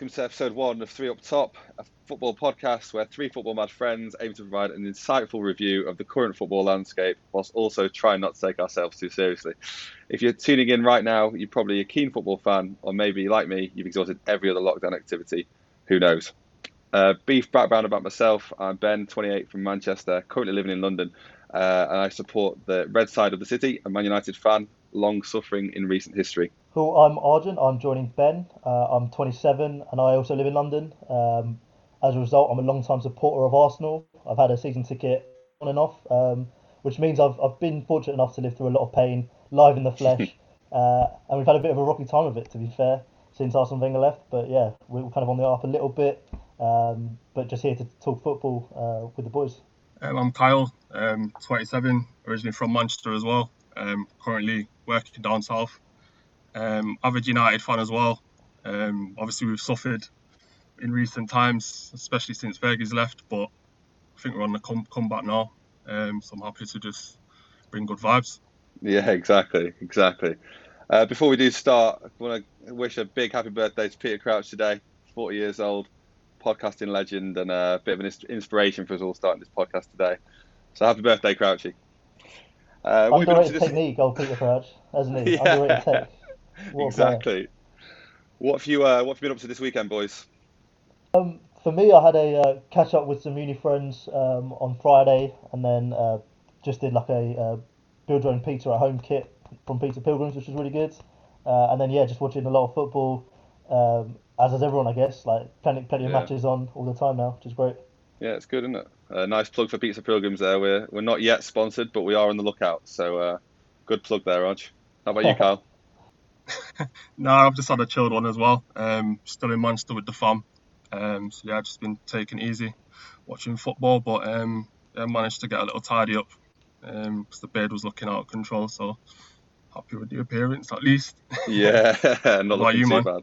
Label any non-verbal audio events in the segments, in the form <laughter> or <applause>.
welcome to episode one of Three Up Top, a football podcast where three football mad friends aim to provide an insightful review of the current football landscape whilst also trying not to take ourselves too seriously. If you're tuning in right now, you're probably a keen football fan, or maybe, like me, you've exhausted every other lockdown activity. Who knows? Uh, brief background about myself I'm Ben, 28 from Manchester, currently living in London, uh, and I support the red side of the city, a Man United fan, long suffering in recent history. Cool, I'm Arjun. I'm joining Ben. Uh, I'm 27 and I also live in London. Um, as a result, I'm a long-time supporter of Arsenal. I've had a season ticket on and off, um, which means I've, I've been fortunate enough to live through a lot of pain live in the flesh. <laughs> uh, and we've had a bit of a rocky time of it, to be fair, since Arsene Wenger left. But yeah, we're kind of on the up a little bit, um, but just here to talk football uh, with the boys. Um, I'm Kyle, um, 27, originally from Manchester as well. Um, currently working in down south um, avid United fan as well. Um, obviously, we've suffered in recent times, especially since Fergie's left, but I think we're on the come comeback now. Um, so I'm happy to just bring good vibes. Yeah, exactly, exactly. Uh, before we do start, I want to wish a big happy birthday to Peter Crouch today, 40 years old, podcasting legend, and a bit of an inspiration for us all starting this podcast today. So happy birthday, Crouchy. Uh, Underrated technique, old Peter Crouch, hasn't he? <laughs> Yeah. Underrated tech. What exactly. What have you uh, What have you been up to this weekend, boys? Um, for me, I had a uh, catch up with some uni friends um, on Friday, and then uh, just did like a uh, build your own pizza at home kit from Pizza Pilgrims, which was really good. Uh, and then yeah, just watching a lot of football, um, as is everyone, I guess. Like plenty, plenty of matches on all the time now, which is great. Yeah, it's good, isn't it? A nice plug for Pizza Pilgrims there. We're we're not yet sponsored, but we are on the lookout. So uh, good plug there, Raj. How about you, <laughs> Kyle? <laughs> no, I've just had a chilled one as well. Um, still in Manchester with the fam. Um, so yeah, I've just been taking easy, watching football, but um, yeah, managed to get a little tidy up because um, the bed was looking out of control. So happy with the appearance at least. Yeah, <laughs> not <laughs> looking you, too man? bad.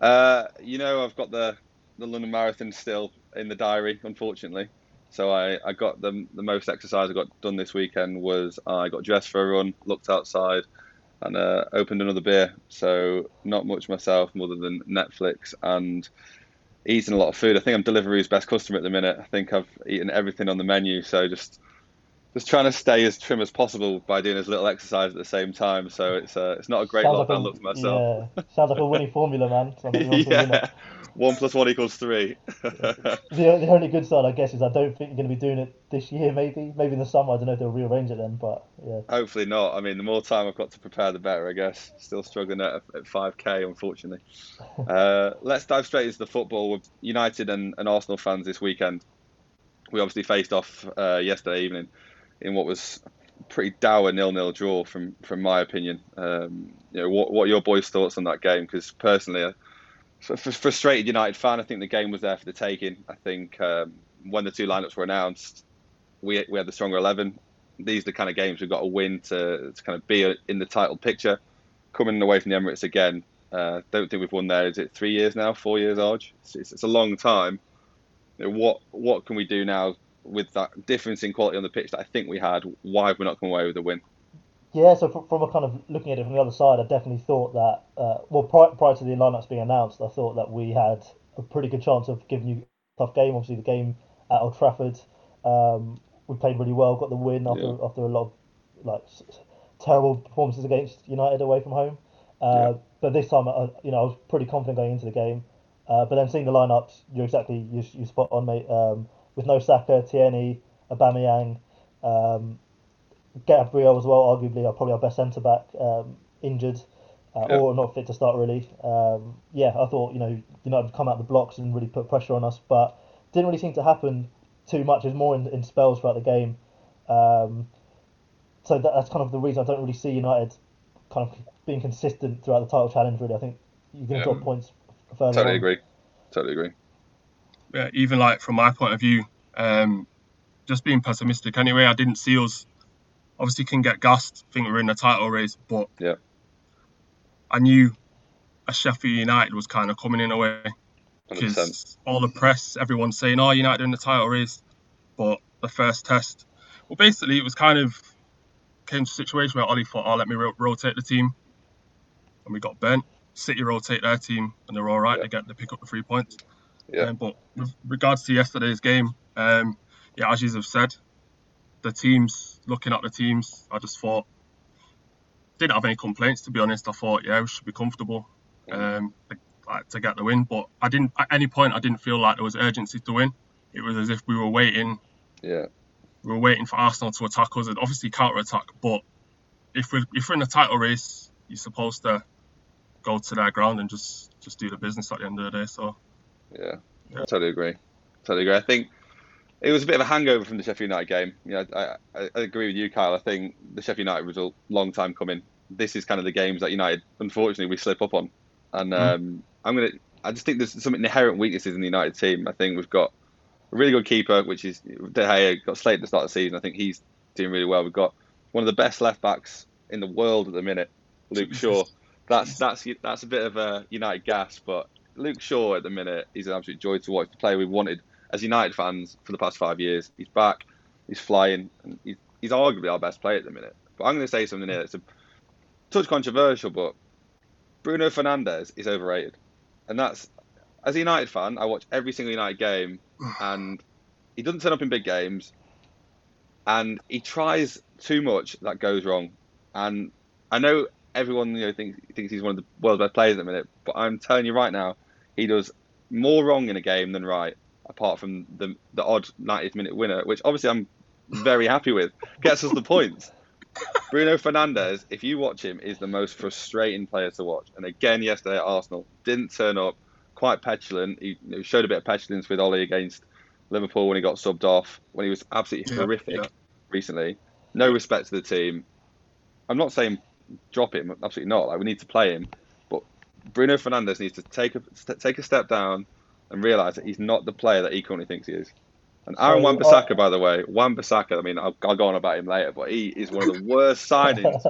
Uh, you know, I've got the the London Marathon still in the diary, unfortunately. So I, I got the the most exercise I got done this weekend was I got dressed for a run, looked outside, and uh, opened another beer. So not much myself, more than Netflix and eating a lot of food. I think I'm Deliveroo's best customer at the minute. I think I've eaten everything on the menu. So just just trying to stay as trim as possible by doing as little exercise at the same time. So it's uh, it's not a great sounds lockdown like look for myself. Yeah. Sounds like a winning <laughs> formula, man. yeah. One plus one equals three. <laughs> the, the only good side, I guess, is I don't think you're going to be doing it this year. Maybe, maybe in the summer. I don't know if they'll rearrange it then, but yeah. Hopefully not. I mean, the more time I've got to prepare, the better. I guess. Still struggling at, at 5k, unfortunately. <laughs> uh, let's dive straight into the football with United and, and Arsenal fans this weekend. We obviously faced off uh, yesterday evening in what was pretty dour nil-nil draw from from my opinion. Um, you know, what what are your boys' thoughts on that game? Because personally. I, frustrated United fan. I think the game was there for the taking. I think um, when the two lineups were announced, we we had the stronger eleven. These are the kind of games we've got to win to, to kind of be in the title picture. Coming away from the Emirates again, uh, don't think we've won there. Is it three years now? Four years, Arj? It's, it's, it's a long time. You know, what what can we do now with that difference in quality on the pitch that I think we had? Why have we not come away with a win? Yeah, so from, a kind of looking at it from the other side, I definitely thought that, uh, well, prior, prior to the lineups being announced, I thought that we had a pretty good chance of giving you a tough game. Obviously, the game at Old Trafford, um, we played really well, got the win after yeah. after a lot of like terrible performances against United away from home. Uh, yeah. But this time, I, you know, I was pretty confident going into the game. Uh, but then seeing the lineups, you're exactly you, you spot on, mate. Um, with no Saka, Tierney, Aubameyang, um, Gabriel as well, arguably, are probably our best centre back, um, injured uh, yeah. or not fit to start really. Um, yeah, I thought you know United would come out the blocks and really put pressure on us, but didn't really seem to happen too much. It was more in, in spells throughout the game. Um, so that, that's kind of the reason I don't really see United kind of being consistent throughout the title challenge. Really, I think you can yeah. drop points further. Totally on. agree. Totally agree. Yeah, even like from my point of view, um, just being pessimistic. Anyway, I didn't see us obviously can get gassed, think we're in the title race, but yeah, I knew a Sheffield United was kind of coming in a way because all the press, everyone's saying, "Oh, United in the title race," but the first test, well, basically it was kind of came to a situation where Ollie thought, "Oh, let me ro- rotate the team," and we got bent. City rotate their team and they're all right. Yeah. They get they pick up the three points. Yeah. Um, but with regards to yesterday's game, um, yeah, as you have said, the teams looking at the teams, I just thought didn't have any complaints to be honest. I thought yeah, we should be comfortable um, like, to get the win. But I didn't at any point I didn't feel like there was urgency to win. It was as if we were waiting Yeah. we were waiting for Arsenal to attack us and obviously counter attack. But if we're if we're in a title race, you're supposed to go to their ground and just just do the business at the end of the day. So Yeah, Yeah. totally agree. Totally agree. I think it was a bit of a hangover from the Sheffield United game. You know, I, I, I agree with you, Kyle. I think the Sheffield United result, long time coming. This is kind of the games that United, unfortunately, we slip up on. And um, I'm gonna. I just think there's some inherent weaknesses in the United team. I think we've got a really good keeper, which is De Gea. Got slated to start of the season. I think he's doing really well. We've got one of the best left backs in the world at the minute, Luke Shaw. <laughs> That's that's that's a bit of a United gas, but Luke Shaw at the minute is an absolute joy to watch. The player we wanted as United fans for the past five years. He's back, he's flying, and he's, he's arguably our best player at the minute. But I'm going to say something here that's a touch controversial, but Bruno Fernandes is overrated, and that's as a United fan. I watch every single United game, and he doesn't turn up in big games, and he tries too much that goes wrong. And I know everyone you know thinks thinks he's one of the world's best players at the minute, but I'm telling you right now, he does more wrong in a game than right. Apart from the the odd 90th minute winner, which obviously I'm very happy with, gets us the points. <laughs> Bruno Fernandes, if you watch him, is the most frustrating player to watch. And again, yesterday at Arsenal, didn't turn up, quite petulant. He you know, showed a bit of petulance with Ollie against Liverpool when he got subbed off, when he was absolutely Yeah, horrific yeah. recently. No respect to the team. I'm not saying drop him, absolutely not. Like we need to play him, Bruno Fernandes needs to take a take a step down and realise that he's not the player that he currently thinks he is. And Aaron So, Wan-Bissaka, uh, by the way, Wan-Bissaka. I mean, I'll, I'll go on about him later, but he is one of the worst <laughs> signings.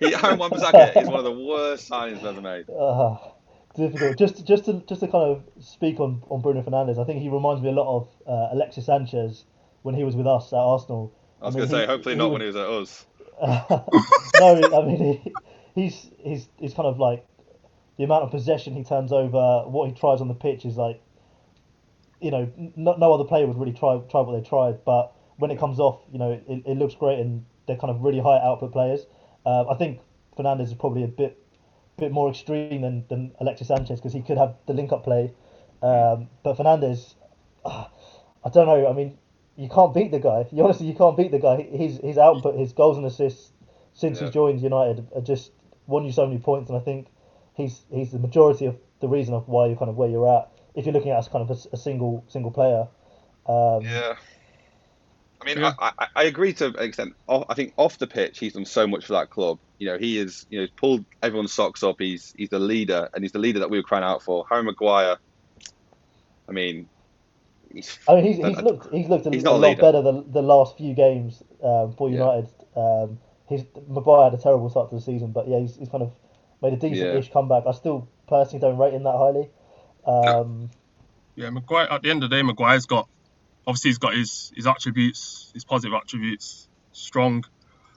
He, Aaron Wan-Bissaka is one of the worst signings ever made. Uh, <laughs> difficult. Just just to just to kind of speak on, on Bruno Fernandes, I think he reminds me a lot of uh, Alexis Sanchez when he was with us at Arsenal. I was I mean, going to say, hopefully not when he was at us. <laughs> no, I mean he, he's he's he's kind of like the amount of possession he turns over, what he tries on the pitch is like, you know, no, no other player would really try try what they tried, but when it comes off, you know, it, it looks great and they're kind of really high output players. Uh, I think Fernandes is probably a bit bit more extreme than, than Alexis Sanchez because he could have the link up play, um, but Fernandes, ah, I don't know. I mean, you can't beat the guy. You <laughs> honestly you can't beat the guy. His his output, his goals and assists since Yeah. he's joined United are just won you so many points, and I think he's he's the majority of the reason of why you're kind of where you're at. If you're looking at as kind of a single single player, um, Yeah. I mean, Yeah. I, I, I agree to an extent. I think off the pitch, he's done so much for that club. You know, he is, you know, he's pulled everyone's socks up. He's he's the leader, and he's the leader that we were crying out for. Harry Maguire. I mean, he's. I mean, he's, he's looked he's looked a, He's a not a lot better the the last few games um, for Yeah. United. Um, his Maguire had a terrible start to the season, but yeah, he's, he's kind of made a decent-ish comeback. I still personally don't rate him that highly. Um, Yeah, Maguire. At the end of the day, Maguire's got obviously he's got his his attributes, his positive attributes, strong,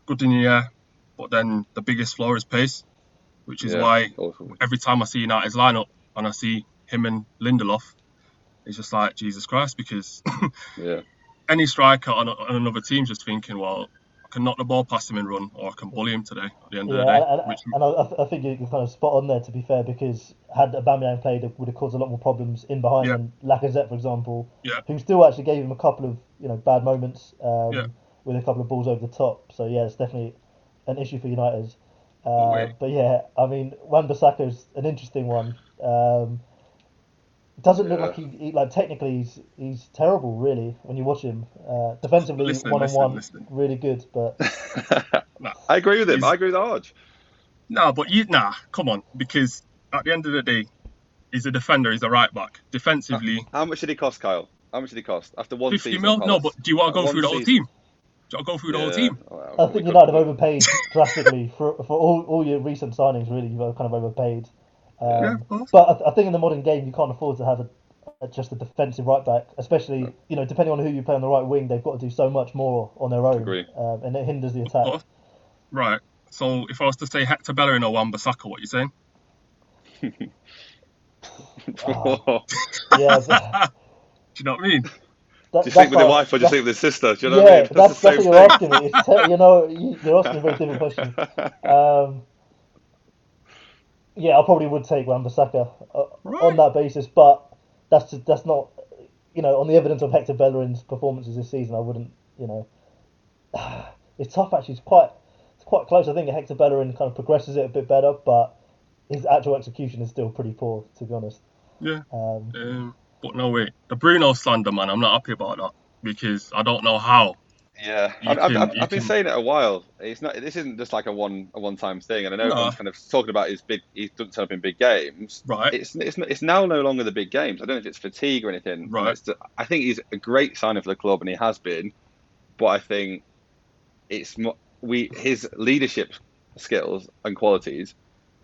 good in the air, but then the biggest flaw is pace, which is Yeah. why Awful. every time I see United's lineup and I see him and Lindelof, it's just like Jesus Christ because Yeah. <laughs> any striker on, a, on another team's just thinking, well, I can knock the ball past him and run, or I can bully him today. At the end of the day, and, which, and, I, I think you're kind of spot on there. To be fair, because had Aubameyang played, it would have caused a lot more problems in behind. Yeah. And Lacazette, for example, Yeah. who still actually gave him a couple of you know bad moments um, Yeah. with a couple of balls over the top. So yeah, it's definitely an issue for United. Uh, but yeah, I mean, Wan-Bissaka is an interesting one. Um, doesn't look Yeah. like he, he like technically he's he's terrible really when you watch him. Uh, defensively, Listen, one on one, listen, listen. really good, but <laughs> I agree with him. He's- I agree with Arj. no but you nah, come on, because at the end of the day, he's a defender, he's a right back. Defensively, How much did he cost, Kyle? How much did he cost after one 50 season? mil. No, but do you want to go One through the whole team? Do you want to go through the whole team? Well, I think could- United have overpaid drastically for for all, all your recent signings. Really, you've kind of overpaid. Um, Yeah, of course. But I, I think in the modern game, you can't afford to have a, a, just a defensive right back, especially you know depending on who you play on the right wing. They've got to do so much more on their own, Agree. um, and it hinders the attack. course. Right. So if I was to say Hector Bellerin or Wan Bissaka, what are you saying? Oh. yeah, but Do you know what I mean? that, Do you that's sleep with your wife or do you that's- sleep with your sister? Do you know yeah, what I mean? that's, the that's what same you're asking me. It's you know, you- you're asking a very different question. <laughs> Um, yeah, I probably would take Wan-Bissaka uh, Right. on that basis, but that's just, that's not, you know, on the evidence of Hector Bellerin's performances this season, I wouldn't, you know, <sighs> it's tough actually. It's quite it's quite close. I think Hector Bellerin kind of progresses it a bit better, but his actual execution is still pretty poor, to be honest. Yeah. Um, Um, but no wait, the Bruno slander, man. I'm not happy about that because I don't know how. Yeah, I've, I've, can- I've, I've been can- saying it a while. It's not. This isn't just like a one a one time thing. And I know No. everyone's kind of talking about his big. He doesn't turn up in big games. Right. It's it's it's now no longer the big games. I don't know if it's fatigue or anything. Right. I think he's a great signing for the club, and he has been. But I think it's we his leadership skills and qualities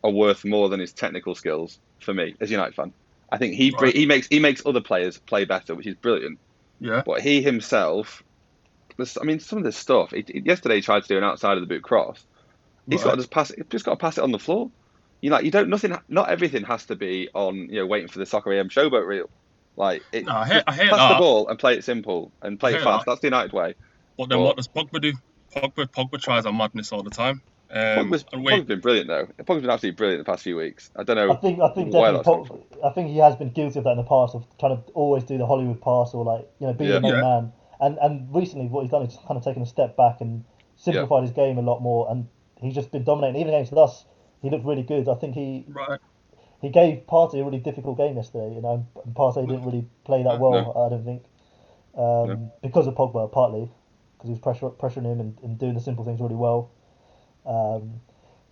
are worth more than his technical skills for me as a United fan. I think he Right. he makes he makes other players play better, which is brilliant. Yeah. But he himself, this- I mean, some of this stuff. He, he- yesterday, he tried to do an outside of the boot cross. He's got to just pass. it- Just got to pass it on the floor. You like you don't nothing. Not everything has to be on. You know, waiting for the soccer AM showboat reel. Like it, No, I hear- I hear pass that. the ball and play it simple and play it fast. that. That's the United way. But then Well- what does Pogba do? Pogba, Pogba tries a madness all the time. Um, Pogba's, and Pogba's wait, been brilliant though. Pogba's been absolutely brilliant the past few weeks. I don't know. I think I think where definitely that's I think he has been guilty of that in the past of trying to always do the Hollywood pass or like you know be Yeah. the main Yeah. man. And and recently what he's done is kind of taken a step back and simplified his game a lot more. And he's just been dominating. Even against us, he looked really good. I think he right. he gave Partey a really difficult game yesterday. You know, and Partey didn't really play that well. No. I don't think um, because of Pogba partly because he was pressure, pressuring him and, and doing the simple things really well. Um,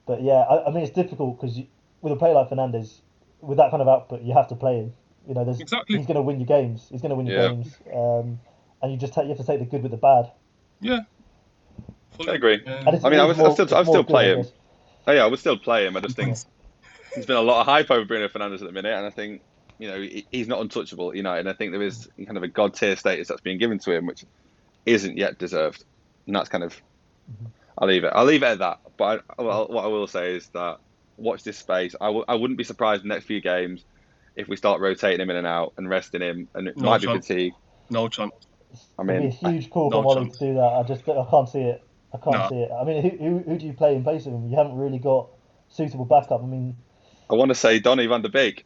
but yeah, I, I mean it's difficult because with a player like Fernandes, with that kind of output, you have to play him. You know, there's Exactly. he's going to win your games. He's going to win your Yeah. games, um, and you just take, you have to take the good with the bad. Yeah. I agree. And it's, I mean, I it's would- I'd still- it's I'd still play him. Oh yeah, I would still play him. I just think there's been a lot of hype over Bruno Fernandes at the minute, and I think you know he, he's not untouchable. You know, and I think there is kind of a god tier status that's being given to him, which isn't yet deserved, and that's kind of. Mm-hmm. I'll leave it. I'll leave it at that. But I, well, what I will say is that watch this space. I w- I wouldn't be surprised in the next few games if we start rotating him in and out and resting him, and it No might be fatigue. no chance. I It'd be a huge call no from Ollie chance. to do that. I just I can't see it. I can't No. see it. I mean, who, who who do you play in place of him? You haven't really got suitable backup. I mean, I want to say Donny van der Beek.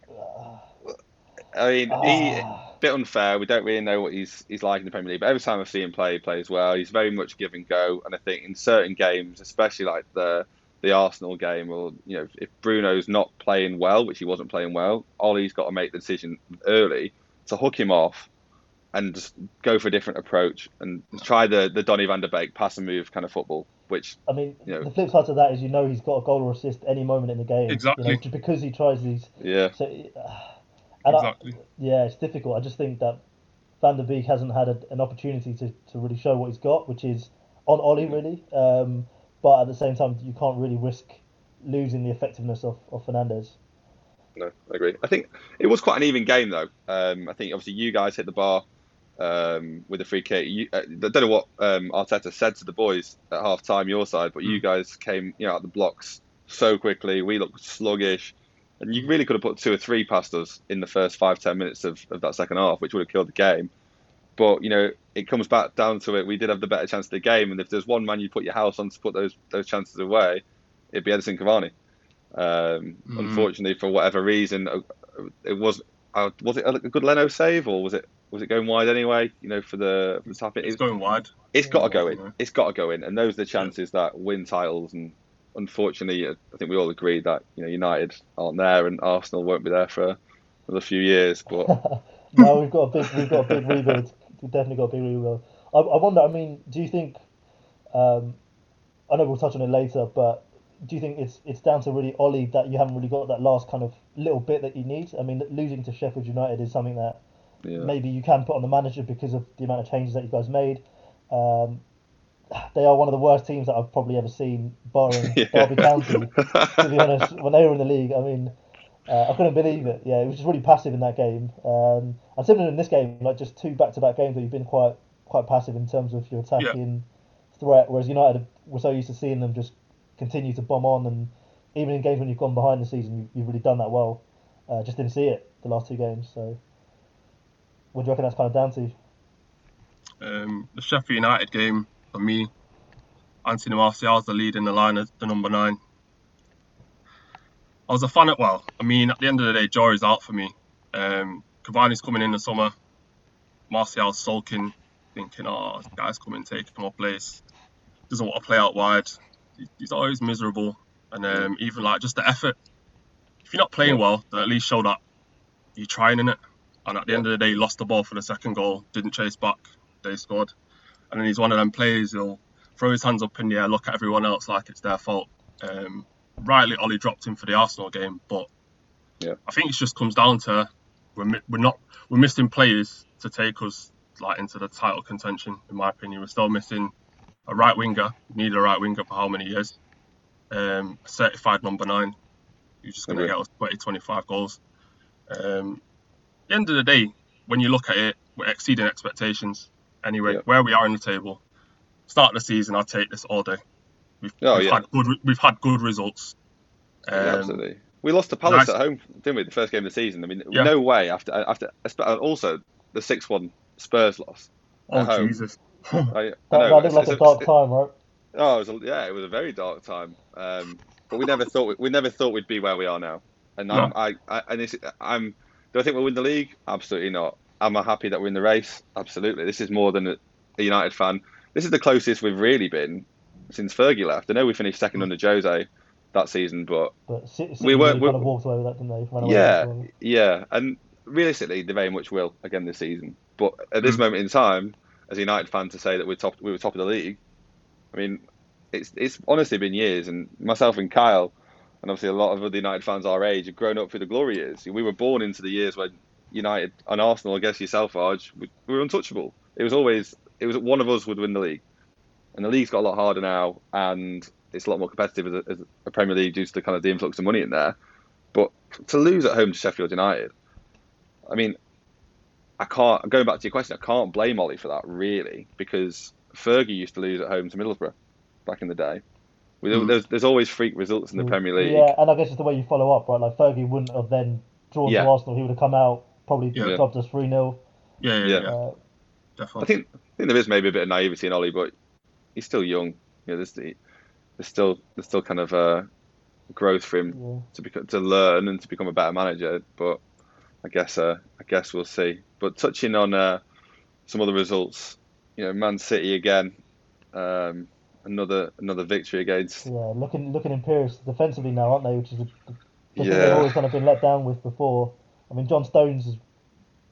I mean, he ah, bit unfair. We don't really know what he's he's like in the Premier League, but every time I see him play, he plays well. He's very much give and go, and I think in certain games, especially like the the Arsenal game, or you know, if Bruno's not playing well, which he wasn't playing well, Ollie's got to make the decision early to hook him off and just go for a different approach and try the the Donny van der Beek pass and move kind of football, which I mean, you know- the flip side to that is you know he's got a goal or assist any moment in the game. You Exactly. know, just because he tries these. yeah, So, uh, and I, Exactly. yeah, it's difficult. I just think that Van der Beek hasn't had a, an opportunity to, to really show what he's got, which is on Ollie really. Um, but at the same time, you can't really risk losing the effectiveness of, of Fernandes. No, I agree. I think it was quite an even game though. Um, I think obviously you guys hit the bar um, with a free kick. You, uh, I don't know what um, Arteta said to the boys at half time, your side, but you Mm. guys came you know out the blocks so quickly. We looked sluggish, and you really could have put two or three past us in the first five ten minutes of, of that second half, which would have killed the game. But you know, it comes back down to it. We did have the better chance of the game, and if there's one man you put your house on to put those those chances away, it'd be Edinson Cavani. Um, Mm. Unfortunately, for whatever reason, uh, it was uh, was it a good Leno save or was it was it going wide anyway? You know, for the for the tap in. It's It's, going wide. it's got to go in. It's got to go in, and those are the chances that win titles. And unfortunately, I think we all agree that you know United aren't there, and Arsenal won't be there for another few years. But <laughs> no, we've got a big we've got a big rebuild. We've definitely got a big rebuild. I, I wonder. I mean, do you think? Um, I know we'll touch on it later, but do you think it's it's down to really Ollie that you haven't really got that last kind of little bit that you need? I mean, losing to Sheffield United is something that yeah, maybe you can put on the manager because of the amount of changes that you guys made. Um, they are one of the worst teams that I've probably ever seen, barring <laughs> Yeah. Derby County. To be honest, when they were in the league, I mean, uh, I couldn't believe it. Yeah, it was just really passive in that game. Um, and similar in this game, like just two back-to-back games where you've been quite quite passive in terms of your attacking threat, whereas United we're so used to seeing them just continue to bomb on, and even in games when you've gone behind the season, you, you've really done that well. uh, just didn't see it the last two games. So, what do you reckon that's kind of down to? Um, the Sheffield United game for me, Anthony Martial's the lead in the line as the number nine. I was a fan of well, I mean, at the end of the day, Jory's out for me. Um, Cavani's coming in the summer. Martial's sulking, thinking, "Oh, this guy's coming, taking my place." Doesn't want to play out wide. He's always miserable, and um, even like just the effort. If you're not playing well, then at least show that you're trying in it. And at the end of the day, he lost the ball for the second goal, didn't chase back, they scored. And then he's one of them players who'll throw his hands up in the air, look at everyone else like it's their fault. Um, rightly, Ollie dropped him for the Arsenal game, but yeah. I think it just comes down to we're, we're not we're missing players to take us like into the title contention. In my opinion, we're still missing a right winger. We need a right winger for how many years? Um, certified number nine. You're just going to get us 20, 25 goals. Um, the end of the day, when you look at it, we're exceeding expectations. Anyway, Yep. where we are in the table, start of the season, I'd take this all day. We've, Oh, we've yeah. had good we've had good results. Um, Yeah, absolutely. We lost to Palace nice. at home, didn't we? The first game of the season. I mean, Yeah. no way after after. Also, the six-one Spurs loss. Oh At home. Jesus! <laughs> I, I That, know, that looked it's- like a it's- dark time, right? Oh, it was a, yeah, it was a very dark time. Um, but we never thought we, we never thought we'd be where we are now. And I'm, I, I and it's, I'm. Do I think we'll win the league? Absolutely not. Am I happy that we're in the race? Absolutely. This is more than a, a United fan. This is the closest we've really been since Fergie left. I know we finished second under Jose that season, but But City, City We were- really we- kind of walked away with that, didn't they? Ran away yeah, yeah, and realistically, they very much will again this season. But at this Mm. moment in time, as a United fan, to say that we're top, we were top of the league, I mean, it's it's honestly been years, and myself and Kyle, and obviously a lot of other United fans our age, have grown up through the glory years. We were born into the years when United and Arsenal, I guess yourself, Arj, we, we were untouchable. It was always it was one of us would win the league, and the league's got a lot harder now, and it's a lot more competitive as a, as a Premier League due to the kind of the influx of money in there. But to lose at home to Sheffield United, I mean, I can't. Going back to your question, I can't blame Ollie for that really because Fergie used to lose at home to Middlesbrough back in the day. We- Mm. There's, there's always freak results in the Premier League. Yeah, and I guess it's the way you follow up, right? Like Fergie wouldn't have then drawn Yeah. to Arsenal. He would have come out probably Yeah. dropped us three 0 Yeah, yeah, Yeah. yeah, uh, I definitely. think I think there is maybe a bit of naivety in Ollie, but he's still young. You know, there's there's still there's still kind of uh, growth for him yeah. to become to learn and to become a better manager. But I guess uh, I guess we'll see. But touching on uh, some other results, you know, Man City again, um, another another victory against. Yeah, looking looking imperious defensively now, aren't they? Which is a, just what they've always kind of been let down with before. I mean, John Stones is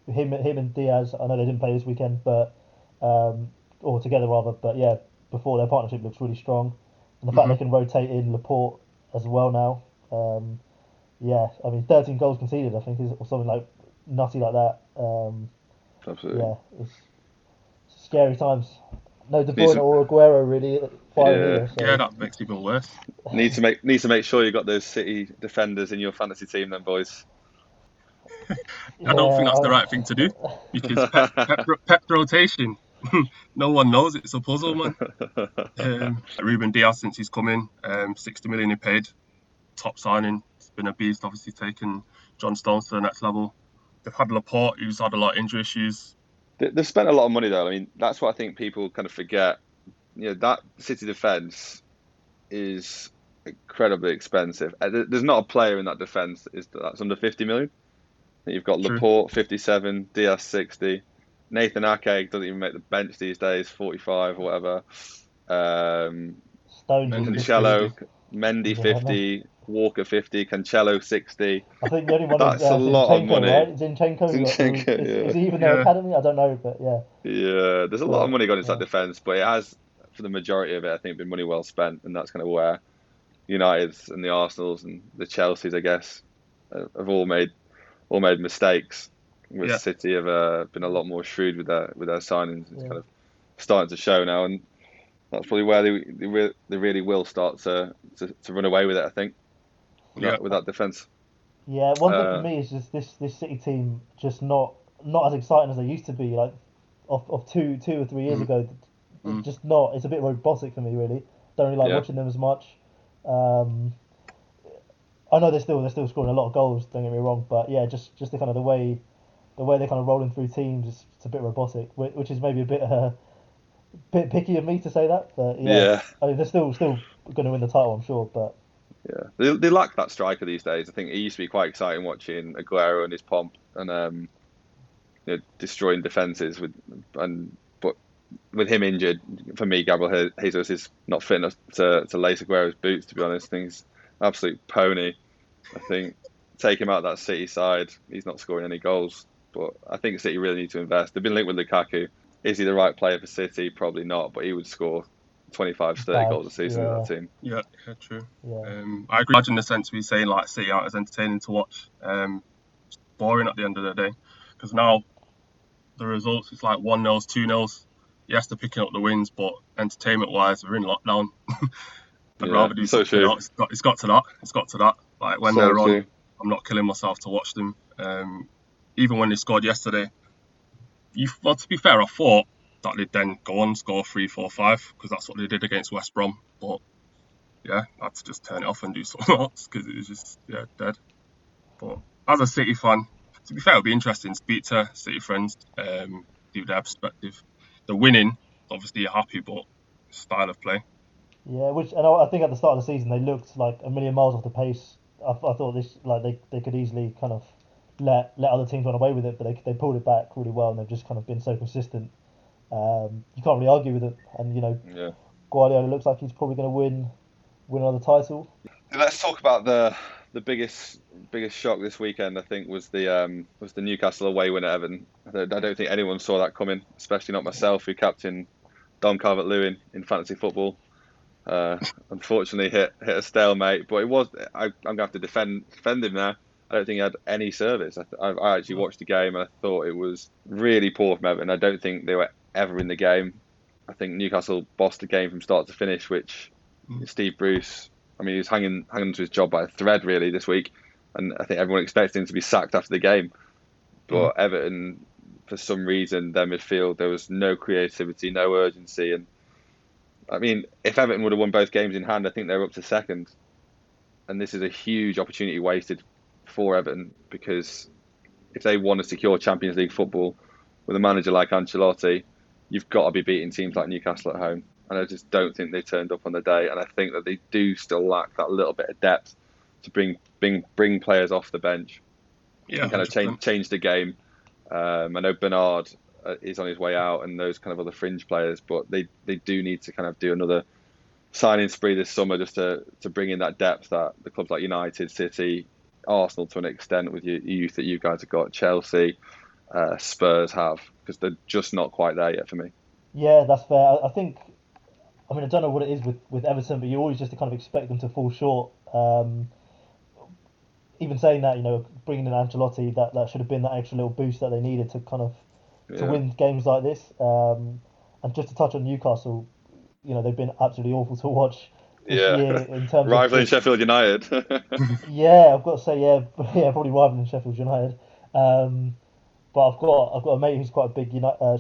him him and Dias. I know they didn't play this weekend, but um, or together rather. But yeah, before their partnership looks really strong, and the fact Mhm. they can rotate in Laporte as well now. Um, yeah, I mean, 13 goals conceded, I think, is or something like nutty like that. Um, Absolutely. yeah, it's scary times. No De These Bruyne or Aguero really firing Yeah. either. So. Yeah, that makes it even worse. Need to make need to make sure you got those City defenders in your fantasy team, then, boys. <laughs> I don't think that's the right thing to do because pep, <laughs> pep, pep rotation. <laughs> no one knows. It's a puzzle, man. Um, Ruben Dias, since he's come in, um, 60 million he paid, top signing. It's been a beast. Obviously, taking John Stones to the next level. They've had Laporte, who's had a lot of injury issues. They- They've spent a lot of money though. I mean, that's what I think people kind of forget. You know, that City defense is incredibly expensive. Uh, There's not a player in that defense that's under 50 million. You've got True. Laporte 57, Dias 60, Nathan Ake doesn't even make the bench these days, 45 or whatever. Um, Stones Cancelo, 50. Mendy Yeah, I know. 50, Walker 50, Cancelo 60. I think the only one That's is uh, a lot of money. right? Zinchenko, who- Zinchenko, who- is, yeah. is he even their Yeah. academy? I don't know, but yeah. Yeah, there's a lot of money going into that yeah. defence, but it has, for the majority of it, I think, been money well spent, and that's kind of where United's and the Arsenals and the Chelseas, I guess, uh, have all made all made mistakes. With Yeah. City have uh, been a lot more shrewd with their with their signings. It's Yeah. kind of starting to show now, and that's probably where they they, re- they really will start to, to to run away with it. I think with, Yeah. that, with that defence. Yeah, one thing Uh, for me is just this this City team just not not as exciting as they used to be. Like of, of two two or three years Mm. ago, it's Mm. just not. It's a bit robotic for me, really. Don't really like Yeah. watching them as much. Um, I know they're still they're still scoring a lot of goals. Don't get me wrong, but yeah, just just the kind of the way the way they're kind of rolling through teams is it's a bit robotic, which is maybe a bit uh, bit picky of me to say that. But yeah, yeah. I mean they're still still going to win the title, I'm sure. But yeah, they, they lack that striker these days. I think it used to be quite exciting watching Aguero and his pomp and um, you know, destroying defenses with and but with him injured, for me, Gabriel Jesus is not fit enough to, to lace Aguero's boots. To be honest, I think he's absolute pony. I think take him out that City side, he's not scoring any goals. But I think City really need to invest. They've been linked with Lukaku. Is he the right player for City? Probably not, but he would score 25, 30 goals a season yeah. in that team. Yeah, yeah true. Yeah. Um, I agree. Imagine the sense we saying like City aren't as entertaining to watch. Um, boring at the end of the day because now the results it's like one nils, two nils. Yes, they're picking up the wins, but entertainment wise, we're in lockdown. <laughs> I'd yeah, rather do so something else. It's got, it's got to that. It's got to that. Like when so they're on, I'm not killing myself to watch them. Um, even when they scored yesterday, you well to be fair, I thought that they'd then go on score three, four, five because that's what they did against West Brom. But yeah, I had to just turn it off and do <laughs> something else because it was just yeah dead. But as a City fan, to be fair, it'll be interesting to speak to City friends, um, give their perspective. The winning, obviously, you're happy, but style of play. Yeah, which and I think at the start of the season they looked like a million miles off the pace. I, I thought this like they, they could easily kind of let let other teams run away with it, but they they pulled it back really well, and they've just kind of been so consistent. Um, you can't really argue with it, and you know, yeah. Guardiola looks like he's probably going to win win another title. Let's talk about the the biggest biggest shock this weekend. I think was the um, was the Newcastle away win at Everton. I don't, think anyone saw that coming, especially not myself, who captained Dom Calvert-Lewin in fantasy football. Uh, unfortunately, hit hit a stalemate. But it was I, am gonna have to defend defend him now. I don't think he had any service. I, I, I, actually watched the game and I thought it was really poor from Everton. I don't think they were ever in the game. I think Newcastle bossed the game from start to finish, which mm. Steve Bruce. I mean, he was hanging hanging to his job by a thread really this week, and I think everyone expected him to be sacked after the game. But mm. Everton, for some reason, their midfield there was no creativity, no urgency, and I mean, if Everton would have won both games in hand, I think they're up to second. And this is a huge opportunity wasted for Everton because if they want to secure Champions League football with a manager like Ancelotti, you've got to be beating teams like Newcastle at home. And I just don't think they turned up on the day. And I think that they do still lack that little bit of depth to bring bring bring players off the bench yeah, and kind 100%. of change change the game. Um, I know Bernard uh, is on his way out, and those kind of other fringe players. But they, they do need to kind of do another signing spree this summer just to, to bring in that depth that the clubs like United, City, Arsenal to an extent with your youth that you guys have got, Chelsea, uh, Spurs have, because they're just not quite there yet for me. Yeah, that's fair. I think. I mean, I don't know what it is with, with Everton, but you always just kind of expect them to fall short. Um, even saying that, you know, bringing in Ancelotti, that, that should have been that extra little boost that they needed to kind of to yeah. win games like this. Um, and just to touch on Newcastle, you know they've been absolutely awful to watch. Yeah, in terms rivaling of, <laughs> Sheffield United. <laughs> <laughs> yeah, I've got to say, yeah, yeah, probably rivaling Sheffield United. Um, but I've got I've got a mate who's quite a big United, uh,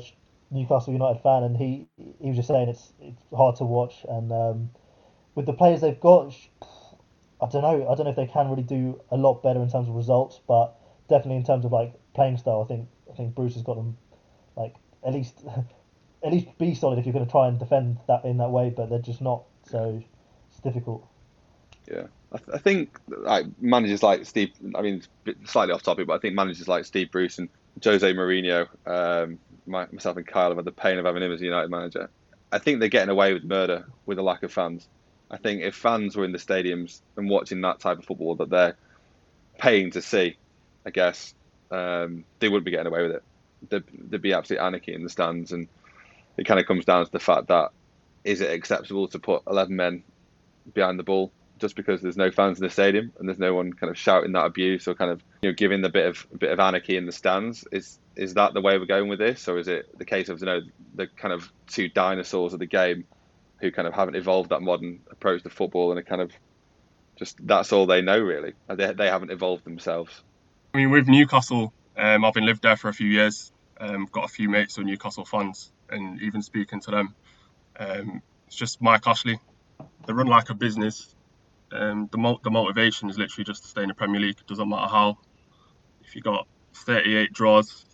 Newcastle United fan, and he he was just saying it's it's hard to watch, and um, with the players they've got, I don't know I don't know if they can really do a lot better in terms of results, but definitely in terms of like playing style, I think I think Bruce has got them like at least at least be solid if you're going to try and defend that in that way, but they're just not. So it's difficult. Yeah, I, th- I think like managers like Steve. I mean, slightly off topic, but I think managers like Steve Bruce and Jose Mourinho, um, my, myself and Kyle have had the pain of having him as a United manager. I think they're getting away with murder with the lack of fans. I think if fans were in the stadiums and watching that type of football that they're paying to see, I guess um, they wouldn't be getting away with it there'd, there'd be absolute anarchy in the stands, and it kind of comes down to the fact that is it acceptable to put 11 men behind the ball just because there's no fans in the stadium and there's no one kind of shouting that abuse or kind of you know giving the bit of bit of anarchy in the stands is is that the way we're going with this or is it the case of you know the kind of two dinosaurs of the game who kind of haven't evolved that modern approach to football and are kind of just that's all they know really they, they haven't evolved themselves I mean with Newcastle um, I've been lived there for a few years. Um, got a few mates who Newcastle fans, and even speaking to them, um, it's just Mike Ashley. They run like a business. Um, the mo- the motivation is literally just to stay in the Premier League. It doesn't matter how. If you got 38 draws,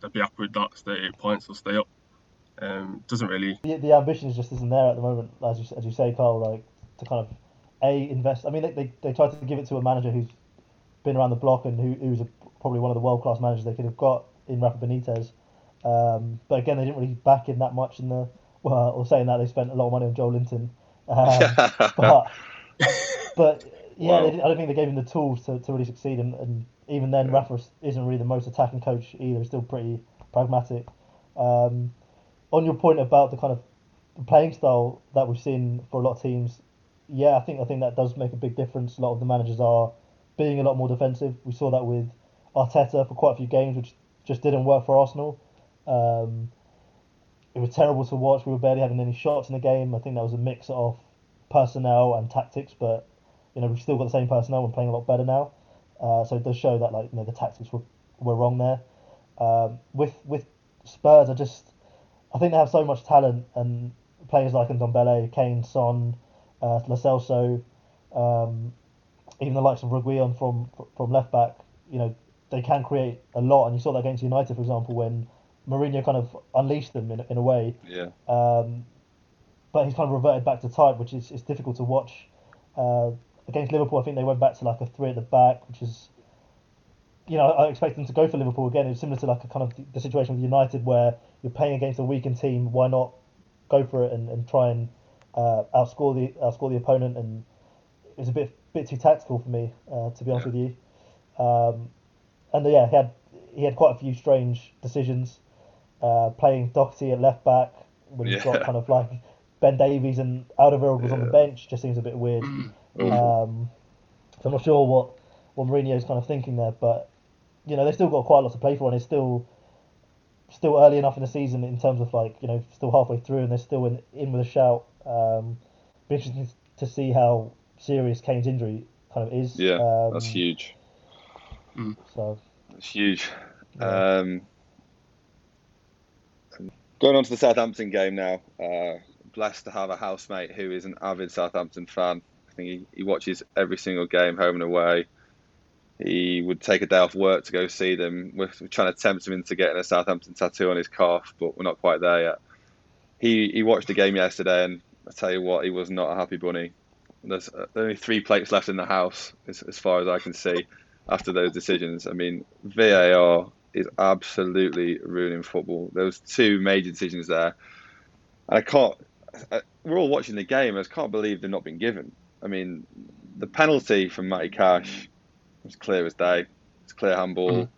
they'd be happy with that. 38 points, they'll stay up. Um, doesn't really. The, the ambition just isn't there at the moment, as you as you say, Carl. Like to kind of a invest. I mean, they, they, they tried to give it to a manager who's been around the block and who, who's a, probably one of the world class managers they could have got in Rafa Benitez. Um, but again, they didn't really back in that much in the. Well, or saying that they spent a lot of money on Joelinton. Um, but <laughs> but yeah, Wow. I don't think they gave him the tools to, to really succeed. And, and even then, Yeah. Rafa isn't really the most attacking coach either. He's still pretty pragmatic. Um, on your point about the kind of playing style that we've seen for a lot of teams, yeah, I think I think that does make a big difference. A lot of the managers are being a lot more defensive. We saw that with Arteta for quite a few games, which just didn't work for Arsenal. Um, it was terrible to watch. We were barely having any shots in the game. I think that was a mix of personnel and tactics, but you know we've still got the same personnel and playing a lot better now. Uh, so it does show that like you know the tactics were, were wrong there. Um, with with Spurs, I just I think they have so much talent and players like Ndombele, Kane, Son, uh, Lo um, even the likes of Reguilon from from left back. You know they can create a lot, and you saw that against United, for example, when Mourinho kind of unleashed them in, in a way. yeah. Um, but he's kind of reverted back to type, which is, is difficult to watch. Uh, against Liverpool, I think they went back to like a three at the back, which is, you know, I expect them to go for Liverpool again. It's similar to like a kind of the situation with United where you're playing against a weakened team. Why not go for it and, and try and uh, outscore the outscore the opponent? And it was a bit bit too tactical for me, uh, to be honest with you. Um, and yeah, he had he had quite a few strange decisions. Uh, playing Doherty at left back when you've got kind of like Ben Davies and Alderweireld was on the bench just seems a bit weird. Um, so I'm not sure what what Mourinho's kind of thinking there, but you know they've still got quite a lot to play for, and it's still still early enough in the season in terms of like you know still halfway through, and they're still in in with a shout. Um, be interesting to see how serious Kane's injury kind of is. Yeah, um, That's huge. So That's huge. Yeah. Um, going on to the Southampton game now. Uh, blessed to have a housemate who is an avid Southampton fan. I think he, he watches every single game, home and away. He would take a day off work to go see them. We're trying to tempt him into getting a Southampton tattoo on his calf, but we're not quite there yet. He he watched the game yesterday, and I tell you what, he was not a happy bunny. There's uh, only three plates left in the house, as, as far as I can see, after those decisions. I mean, VAR is absolutely ruining football. There was two major decisions there, and I can't. I, we're all watching the game. I just can't believe they've not been given. I mean, the penalty from Matty Cash was clear as day. It's clear handball. Mhm.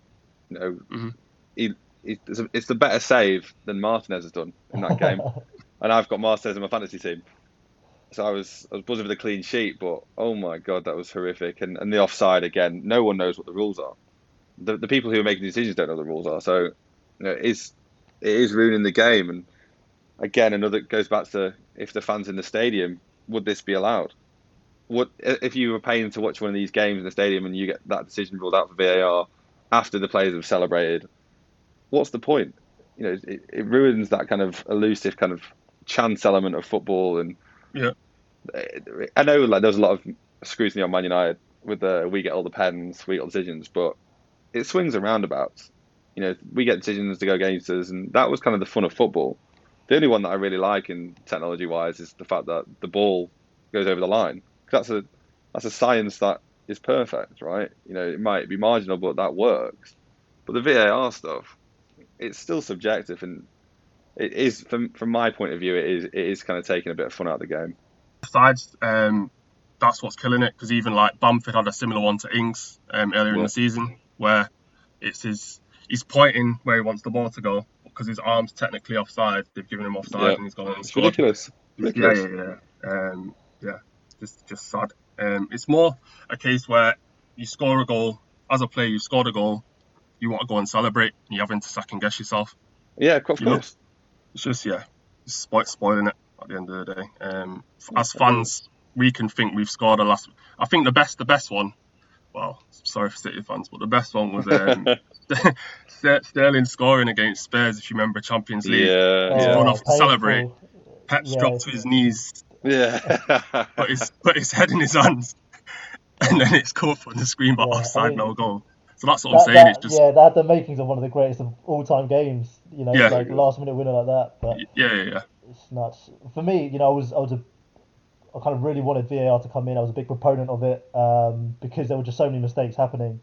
You know, Mhm. he, he, it's, a, it's the better save than Martinez has done in that game, <laughs> and I've got Martinez in my fantasy team. So I was I was buzzing with a clean sheet, but oh my god, that was horrific. And and the offside again. No one knows what the rules are. The the people who are making decisions don't know what the rules are. So you know, it is it is ruining the game. And again, another goes back to if the fans in the stadium would this be allowed? Would if you were paying to watch one of these games in the stadium and you get that decision ruled out for VAR after the players have celebrated? What's the point? You know, it, it ruins that kind of elusive kind of chance element of football and Yeah. I know like there's a lot of scrutiny on Man United with the we get all the pens, we get all the decisions, but it swings and roundabouts. You know, we get decisions to go against us, and that was kind of the fun of football. The only one that I really like in technology wise is the fact that the ball goes over the line. that's a that's a science that is perfect, right? You know, it might be marginal, but that works. But the VAR stuff, it's still subjective, and it is from from my point of view, it is it is kind of taking a bit of fun out of the game. Besides, Um, that's what's killing it because even like Bamford had a similar one to Ings um, earlier in the season where it's his he's pointing where he wants the ball to go because his arm's technically offside. They've given him offside Yeah. and he's gone and It's scored. ridiculous. Yeah, Ridiculous. yeah, yeah. Um, yeah, just just sad. Um, it's more a case where you score a goal as a player, you scored a goal, you want to go and celebrate, and you're having to second guess yourself. Yeah, of You know, course. It's just yeah, it's spoil, spoiling it at the end of the day. Um, as fans, we can think we've scored a last. I think the best, the best one. Well, sorry for City fans, but the best one was um, <laughs> Sterling scoring against Spurs. If you remember Champions League, Yeah, He's yeah, gone off to celebrate. Pep's Yeah. dropped to his knees, yeah. <laughs> put his put his head in his hands, <laughs> and then it's caught from the screen, but Yeah, I offside, mean- no goal. So that's what That, I'm saying. that- it's just yeah, they had the makings of one of the greatest of all time games. You know, Yeah. like last minute winner like that. But yeah, yeah, yeah. it's nuts. For me, you know, I was I was a I kind of really wanted VAR to come in. I was a big proponent of it um, because there were just so many mistakes happening.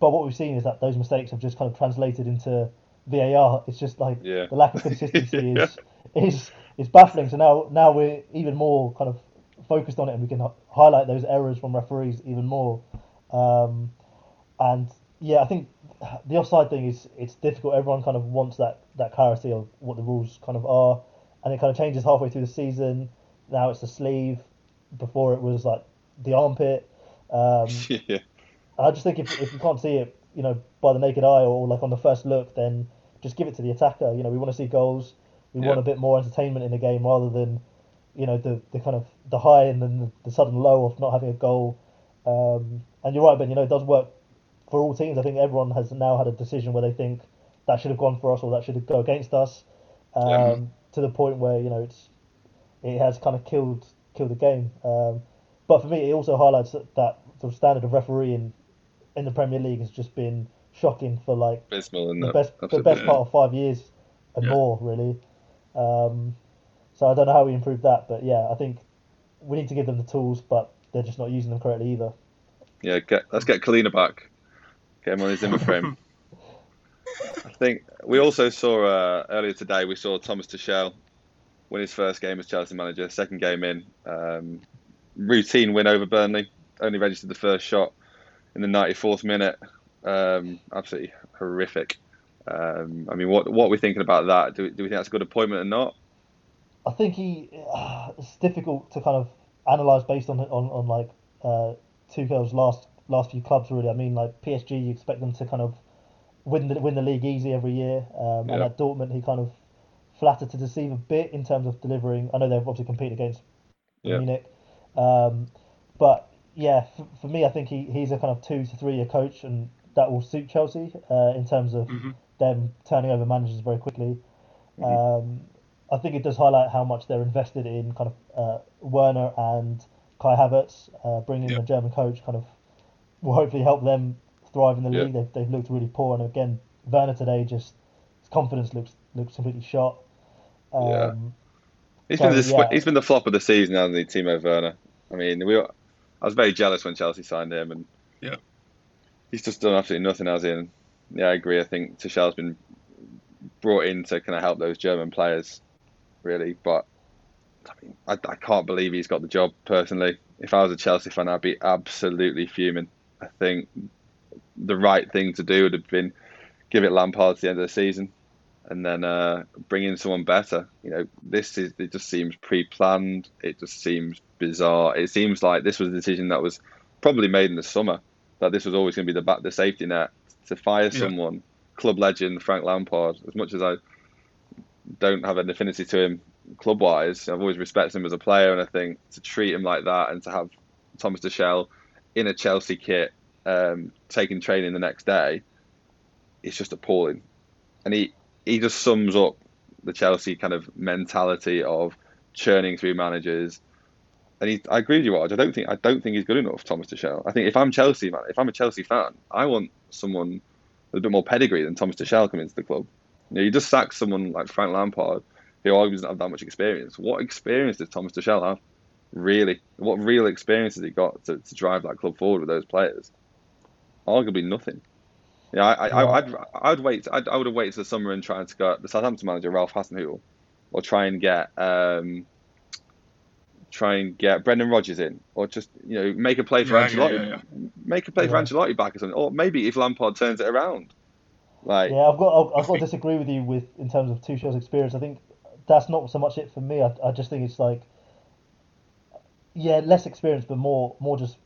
But what we've seen is that those mistakes have just kind of translated into VAR. It's just like Yeah. the lack of consistency <laughs> Yeah. is is is baffling. So now now we're even more kind of focused on it, and we can hi- highlight those errors from referees even more. Um, and yeah, I think the offside thing is it's difficult. Everyone kind of wants that that clarity of what the rules kind of are, and it kind of changes halfway through the season. Now it's the sleeve. Before it was like the armpit. Um, <laughs> yeah. I just think if, if you can't see it, you know, by the naked eye or like on the first look, then just give it to the attacker. You know, we want to see goals. We want a bit more entertainment in the game rather than, you know, the, the kind of the high and then the, the sudden low of not having a goal. Um, and you're right, Ben. You know, it does work for all teams. I think everyone has now had a decision where they think that should have gone for us or that should have go against us. Um, Yeah. To the point where you know it's it has kind of killed killed the game. Um, but for me, it also highlights that, that the standard of refereeing in the Premier League has just been shocking for like Abysmal, the it? best the best part of five years and Yeah. more really. Um, so I don't know how we improve that, but yeah, I think we need to give them the tools, but they're just not using them correctly either. Yeah, get, let's get Collina back. Get him on his Zimmer frame. <laughs> I think we also saw uh, earlier today. We saw Thomas Tuchel win his first game as Chelsea manager. Second game in, um, routine win over Burnley. Only registered the first shot in the 94th minute. Um, absolutely horrific. Um, I mean, what what are we thinking about that? Do, do we think that's a good appointment or not? I think he it's difficult to kind of analyze based on on, on like uh, Tuchel's last last few clubs really. I mean, like PSG, you expect them to kind of win the win the league easy every year, um, and at Dortmund he kind of flattered to deceive a bit in terms of delivering. I know they've obviously competed against Yeah. Munich, um, but yeah, for, for me, I think he, he's a kind of two to three year coach, and that will suit Chelsea uh, in terms of Mhm. them turning over managers very quickly. Mm-hmm. Um, I think it does highlight how much they're invested in kind of uh, Werner and Kai Havertz. Uh, bringing in a German coach kind of will hopefully help them thrive in the league. They've, they've looked really poor, and again, Werner today just his confidence looks looks completely shot. Um, Yeah. He's So, been the yeah. he's been the flop of the season, hasn't he, Timo Werner? I mean, we were, I was very jealous when Chelsea signed him, and Yeah. he's just done absolutely nothing, has he? And yeah, I agree. I think Tuchel's been brought in to kind of help those German players, really. But I mean, I, I can't believe he's got the job personally. If I was a Chelsea fan, I'd be absolutely fuming. I think the right thing to do would have been give it Lampard to the end of the season and then uh, bring in someone better. You know, this is it just seems pre-planned. It just seems bizarre. It seems like this was a decision that was probably made in the summer. That this was always going to be the back, the safety net to fire someone, club legend Frank Lampard. As much as I don't have an affinity to him club-wise, I've always respected him as a player, and I think to treat him like that and to have Thomas Tuchel in a Chelsea kit um, taking training the next day, it's just appalling. And he he just sums up the Chelsea kind of mentality of churning through managers. And he, I agree with you, Raj. I don't think I don't think he's good enough, Thomas Tuchel. I think if I'm Chelsea man, if I'm a Chelsea fan, I want someone with a bit more pedigree than Thomas Tuchel coming into the club. You know, you just sack someone like Frank Lampard, who arguably doesn't have that much experience. What experience does Thomas Tuchel have? Really, what real experience has he got to, to drive that club forward with those players? Arguably nothing. Yeah, I, I, Yeah. I'd, I'd wait. I'd, I would have waited to the summer and tried to get the Southampton manager Ralph Hasenhüttl, or try and get um, try and get Brendan Rodgers in, or just you know make a play for Yeah, yeah, Ancelotti, yeah, make a play for Ancelotti back or something, or maybe if Lampard turns it around, like Yeah, I've got I've, I've got to disagree with you with in terms of Tuchel's experience. I think that's not so much it for me. I, I just think it's like yeah, less experience, but more more just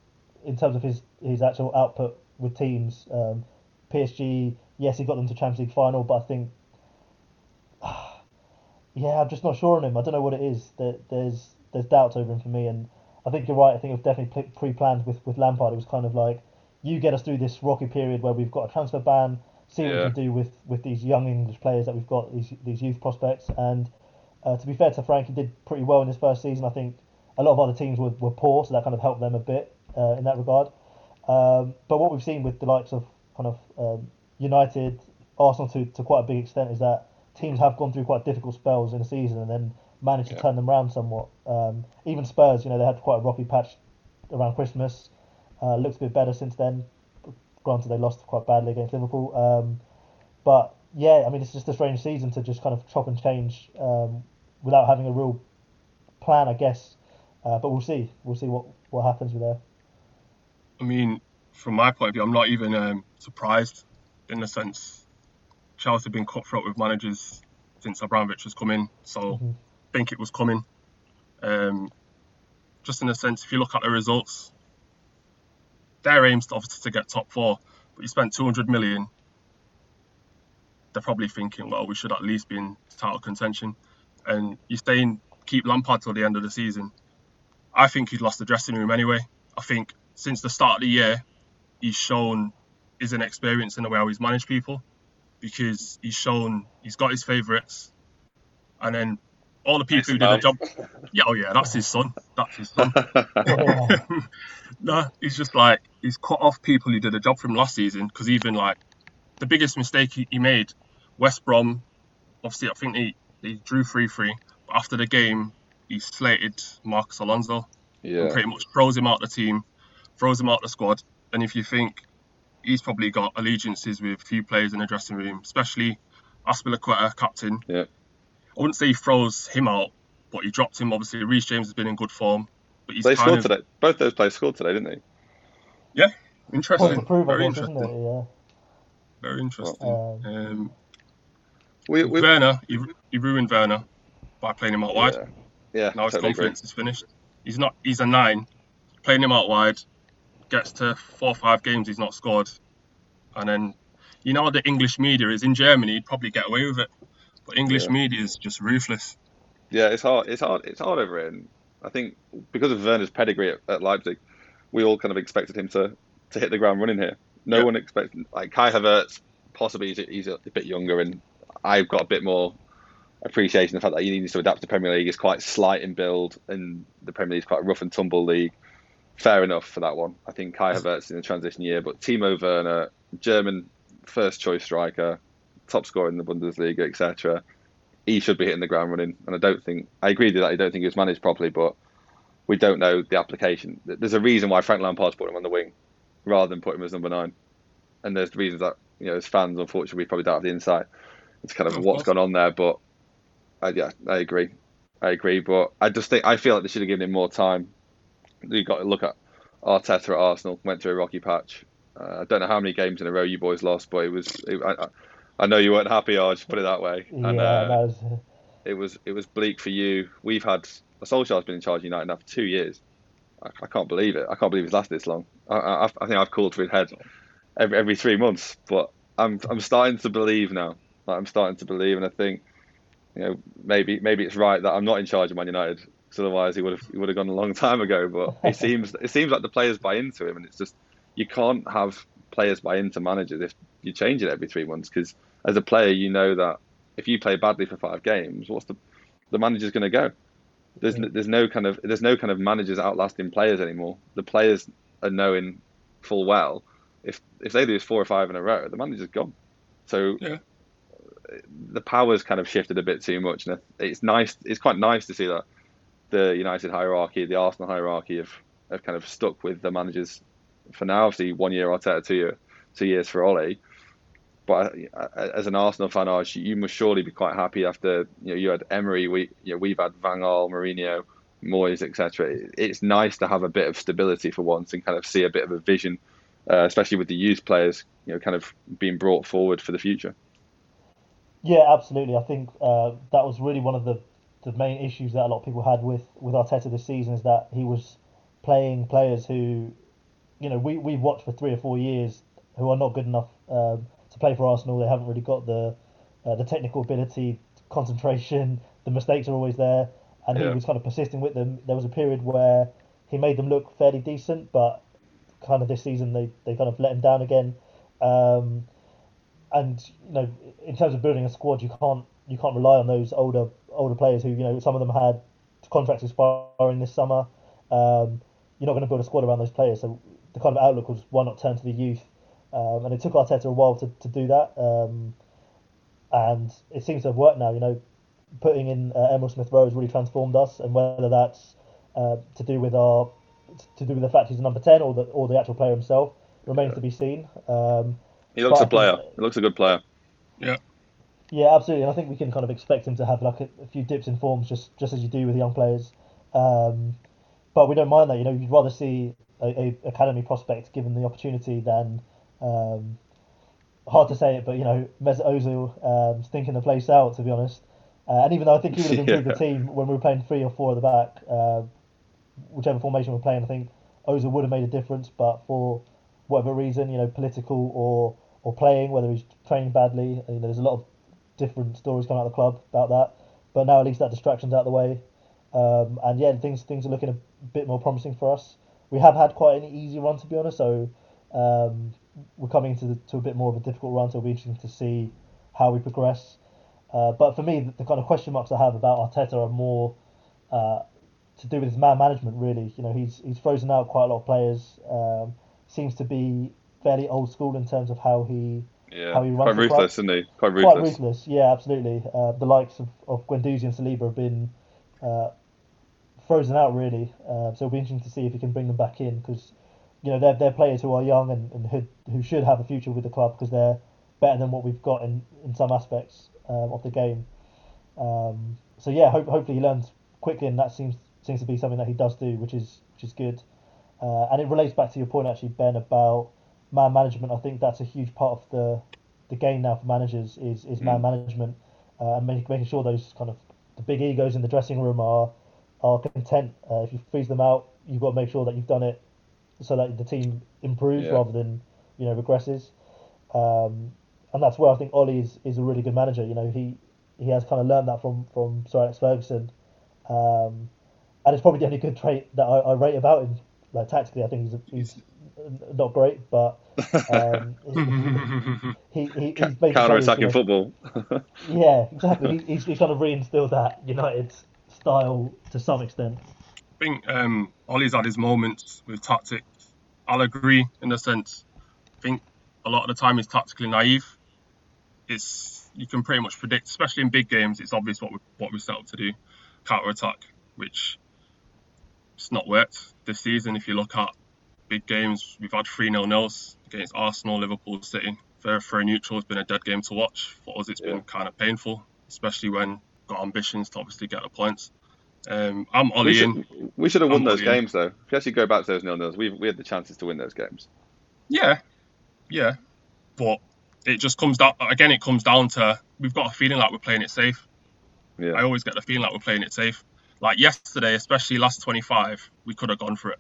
in terms of his his actual output with teams. Um, PSG, yes, he got them to Champions League final, but I think <sighs> yeah, I'm just not sure on him. I don't know what it is. There, there's there's doubts over him for me, and I think you're right. I think it was definitely pre- pre-planned with with Lampard. It was kind of like you get us through this rocky period where we've got a transfer ban, see what Yeah. we can do with, with these young English players that we've got, these these youth prospects. And uh, to be fair to Frank, he did pretty well in his first season. I think a lot of other teams were, were poor, so that kind of helped them a bit uh, in that regard. Um, but what we've seen with the likes of kind of um, United, Arsenal to, to quite a big extent is that teams have gone through quite difficult spells in the season and then managed to turn them around somewhat. Um, even Spurs, you know, they had quite a rocky patch around Christmas. Uh, looks a bit better since then. Granted, they lost quite badly against Liverpool. Um, but yeah, I mean, it's just a strange season to just kind of chop and change um, without having a real plan, I guess. Uh, but we'll see. We'll see what, what happens with there. I mean, from my point of view, I'm not even um, surprised in the sense Chelsea have been cutthroat with managers since Abramovich has come in, so Mhm. I think it was coming. Um, just in a sense, if you look at the results, their aim's obviously to get top four, but you spent 200 million. They're probably thinking, well, we should at least be in title contention. And you're saying keep Lampard till the end of the season. I think he's lost the dressing room anyway. I think since the start of the year, he's shown his inexperience in the way how he's managed people because he's shown he's got his favourites and then all the people who did the job. Yeah, oh yeah, that's his son. That's his son. Yeah. <laughs> no, he's just like he's cut off people who did a job from last season because even like the biggest mistake he, he made, West Brom, obviously I think he, he drew 3-3, but after the game he slated Marcos Alonso and pretty much throws him out the team, throws him out the squad. And if you think he's probably got allegiances with a few players in the dressing room, especially Azpilicueta, captain. Yeah. I wouldn't say he throws him out, but he dropped him. Obviously, Reece James has been in good form, but he's They scored of today. Both those players scored today, didn't they? Point interesting. to Very guess, interesting. it? Very interesting. Um, Um, We, we, Werner, he, he ruined Werner by playing him out wide. yeah. yeah, Now his totally agree. confidence is finished. He's not. He's a nine. Playing him out wide, gets to four or five games he's not scored, and then you know the English media is in Germany. He'd probably get away with it, but English Yeah. media is just ruthless. Yeah, it's hard. It's hard. It's hard over. And I think because of Werner's pedigree at, at Leipzig, we all kind of expected him to, to hit the ground running here. No Yeah. one expected like Kai Havertz. Possibly he's a, he's a bit younger, and I've got a bit more appreciation of the fact that he needs to adapt to Premier League. It's quite slight in build, and the Premier League is quite a rough and tumble league. Fair enough for that one. I think Kai Havertz in the transition year, but Timo Werner, German first choice striker, top scorer in the Bundesliga, etc he should be hitting the ground running. And I don't think I agree with that. I don't think he was managed properly, but we don't know the application. There's a reason why Frank Lampard's put him on the wing rather than put him as number nine. And there's reasons that you know as fans, unfortunately, we probably don't have the insight. It's kind of Of what's gone on there, but I, yeah, I agree. I agree, but I just think I feel like they should have given him more time. You got to look at Arteta at Arsenal went through a rocky patch. Uh, I don't know how many games in a row you boys lost, but it was. It, I, I- know you weren't happy, Arj. Put it that way. Yeah, and, that uh, was, it was it was bleak for you. We've had Solskjaer's been in charge of United now for two years. I, I can't believe it. I can't believe it's lasted this long. I, I, I think I've called for his head every every three months, but I'm I'm starting to believe now. Like, I'm starting to believe, and I think you know maybe maybe it's right that I'm not in charge of Man United. Because otherwise he would have he would have gone a long time ago. But it <laughs> seems it seems like the players buy into him, and it's just you can't have players buy into managers if you change it every three months. Because as a player, you know that if you play badly for five games, what's the the manager's going to go? There's Yeah. n there's no kind of there's no kind of managers outlasting players anymore. The players are knowing full well if if they lose four or five in a row, the manager's gone. So Yeah. the powers kind of shifted a bit too much, and it's nice. It's quite nice to see that the United hierarchy, the Arsenal hierarchy, have have kind of stuck with the managers for now. Obviously, one year Arteta, two year two years for Ole. But uh, as an Arsenal fan, Arj, you must surely be quite happy after you know you had Emery, we you know, we've had Van Gaal, Mourinho, Moyes, etc. It's nice to have a bit of stability for once and kind of see a bit of a vision, uh, especially with the youth players, you know, kind of being brought forward for the future. Yeah, absolutely. I think uh, that was really one of the, the main issues that a lot of people had with, with Arteta this season is that he was playing players who, you know, we, we've watched for three or four years who are not good enough um, to play for Arsenal. They haven't really got the uh, the technical ability, concentration. <laughs> The mistakes are always there, and he was kind of persisting with them. There was a period where he made them look fairly decent, but kind of this season they, they kind of let him down again. Um, and you know, in terms of building a squad, you can't you can't rely on those older older players who you know some of them had contracts expiring this summer. Um, you're not going to build a squad around those players, so the kind of outlook was why not turn to the youth, um, and it took Arteta a while to, to do that, um, and it seems to have worked now. You know, putting in uh, Emile Smith Rowe has really transformed us, and whether that's uh, to do with our to do with the fact he's a number ten or the or the actual player himself remains Yeah. to be seen. Um, He looks a a I think- player. He looks a good player. Yeah. Yeah, absolutely. And I think we can kind of expect him to have like a, a few dips in forms, just just as you do with young players. Um, but we don't mind that. You know, you'd rather see a, a academy prospect given the opportunity than um, hard to say it, but you know, Mesut Ozil um, stinking the place out. To be honest, uh, and even though I think he would have improved <laughs> Yeah. the team when we were playing three or four at the back, uh, whichever formation we're playing, I think Ozil would have made a difference. But for whatever reason, you know, political or or playing, whether he's training badly, you know, there's a lot of different stories coming out of the club about that. But now at least that distraction's out of the way, um, and yeah, things things are looking a bit more promising for us. We have had quite an easy run to be honest, so um, we're coming to the, to a bit more of a difficult run. So it'll be interesting to see how we progress. Uh, but for me, the, the kind of question marks I have about Arteta are more uh, to do with his man management. Really, you know, he's he's frozen out quite a lot of players. Um, seems to be fairly old school in terms of how he Yeah, How he runs quite club. ruthless, isn't he? Quite ruthless. quite ruthless. Yeah, absolutely. Uh, the likes of, of Guendouzi and Saliba have been uh, frozen out really. Uh, so it'll be interesting to see if he can bring them back in because you know they're, they're players who are young and, and who, who should have a future with the club because they're better than what we've got in, in some aspects um, of the game. Um, so yeah, hope, hopefully he learns quickly and that seems seems to be something that he does do, which is which is good. Uh, and it relates back to your point actually, Ben, about man management. I think that's a huge part of the the game now for managers is, is man management uh, and make, making sure those kind of the big egos in the dressing room are are content. Uh, if you freeze them out, you've got to make sure that you've done it so that the team improves Yeah. rather than you know regresses. Um, and that's where I think Ollie is, is a really good manager. You know, he he has kind of learned that from from Sir Alex Ferguson, um, and it's probably the only good trait that I, I rate about him. Like tactically, I think he's he's not great, but um, <laughs> he, he he's made Counter players, you attacking football. <laughs> Yeah, exactly. He, he's, he's kind of reinstilled that United style to some extent. I think um, Ollie's had his moments with tactics. I'll agree in a sense. I think a lot of the time he's tactically naive. It's you can pretty much predict, especially in big games. It's obvious what we what we set up to do, counter attack, which it's not worked this season. If you look at big games, we've had three 0 nils against Arsenal, Liverpool, City. For for a neutral, it's been a dead game to watch. For us, it's Yeah. been kind of painful, especially when got ambitions to obviously get the points. Um, I'm We Ollie in. we should have won I'm those not in. games though. If you actually go back to those nil nils, we we had the chances to win those games. Yeah, yeah, but it just comes down again. It comes down to we've got a feeling like we're playing it safe. Yeah. I always get the feeling like we're playing it safe. Like yesterday, especially last 25, we could have gone for it.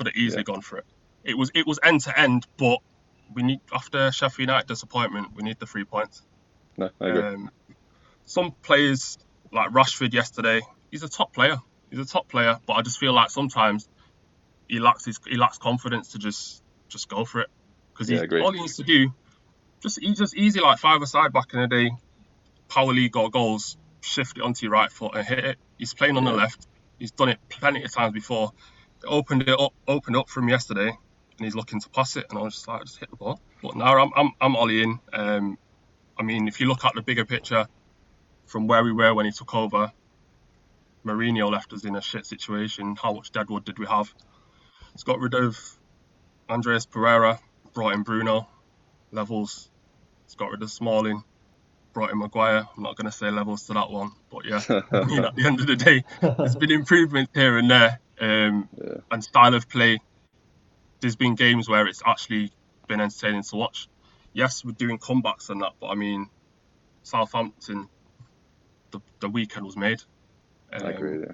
Could have easily gone for it. It was it was end to end, but we need after Sheffield United disappointment, we need the three points. no, I agree. Um, some players like Rashford yesterday, he's a top player. He's a top player, but I just feel like sometimes he lacks his, he lacks confidence to just just go for it because Yeah, all he needs to do just he's just easy like five aside back in the day, power league got goals, shift it onto your right foot and hit it. He's playing on the left. He's done it plenty of times before. Opened it up, opened up from yesterday, and he's looking to pass it, and I was just like, just hit the ball. But now I'm I'm I'm Ollie in. Um, I mean, if you look at the bigger picture, from where we were when he took over, Mourinho left us in a shit situation. How much deadwood did we have? He's got rid of Andreas Pereira, brought in Bruno, levels. He's got rid of Smalling, brought in Maguire. I'm not going to say levels to that one, but yeah. <laughs> I mean, at the end of the day, there's been improvements here and there, um, Yeah. and style of play. There's been games where it's actually been entertaining to watch. Yes, we're doing comebacks and that, but I mean, Southampton, the, the weekend was made. Um, I agree. Yeah.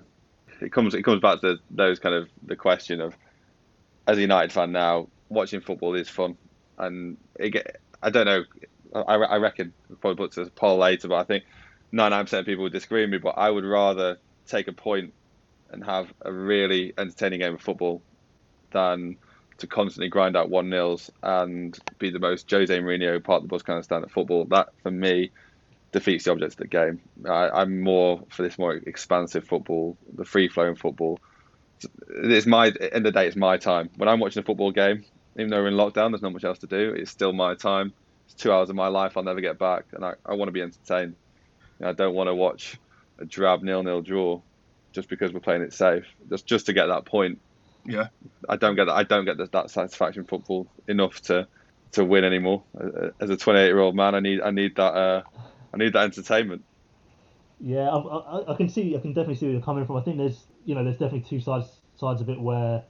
It comes it comes back to those kind of the question of as a United fan now, watching football is fun, and it I don't know. I, I reckon we'll probably put to a poll later, but I think 99% of people would disagree with me. But I would rather take a point and have a really entertaining game of football than to constantly grind out one nils and be the most Jose Mourinho part of the bus kind of football. That for me defeats the object of the game. I, I'm more for this more expansive football, the free flowing football, it's my end of the day. It's my time when I'm watching a football game. Even though we're in lockdown, there's not much else to do. It's still my time. It's two hours of my life I'll never get back, and I, I want to be entertained. I don't want to watch a drab nil-nil draw just because we're playing it safe, just just to get that point. Yeah, I don't get that. I don't get that, that satisfaction football enough to to win anymore. As a 28 year old man, I need I need that uh, I need that entertainment. Yeah, I, I, I, can see I can definitely see where you're coming from. I think there's you know there's definitely two sides sides of it where,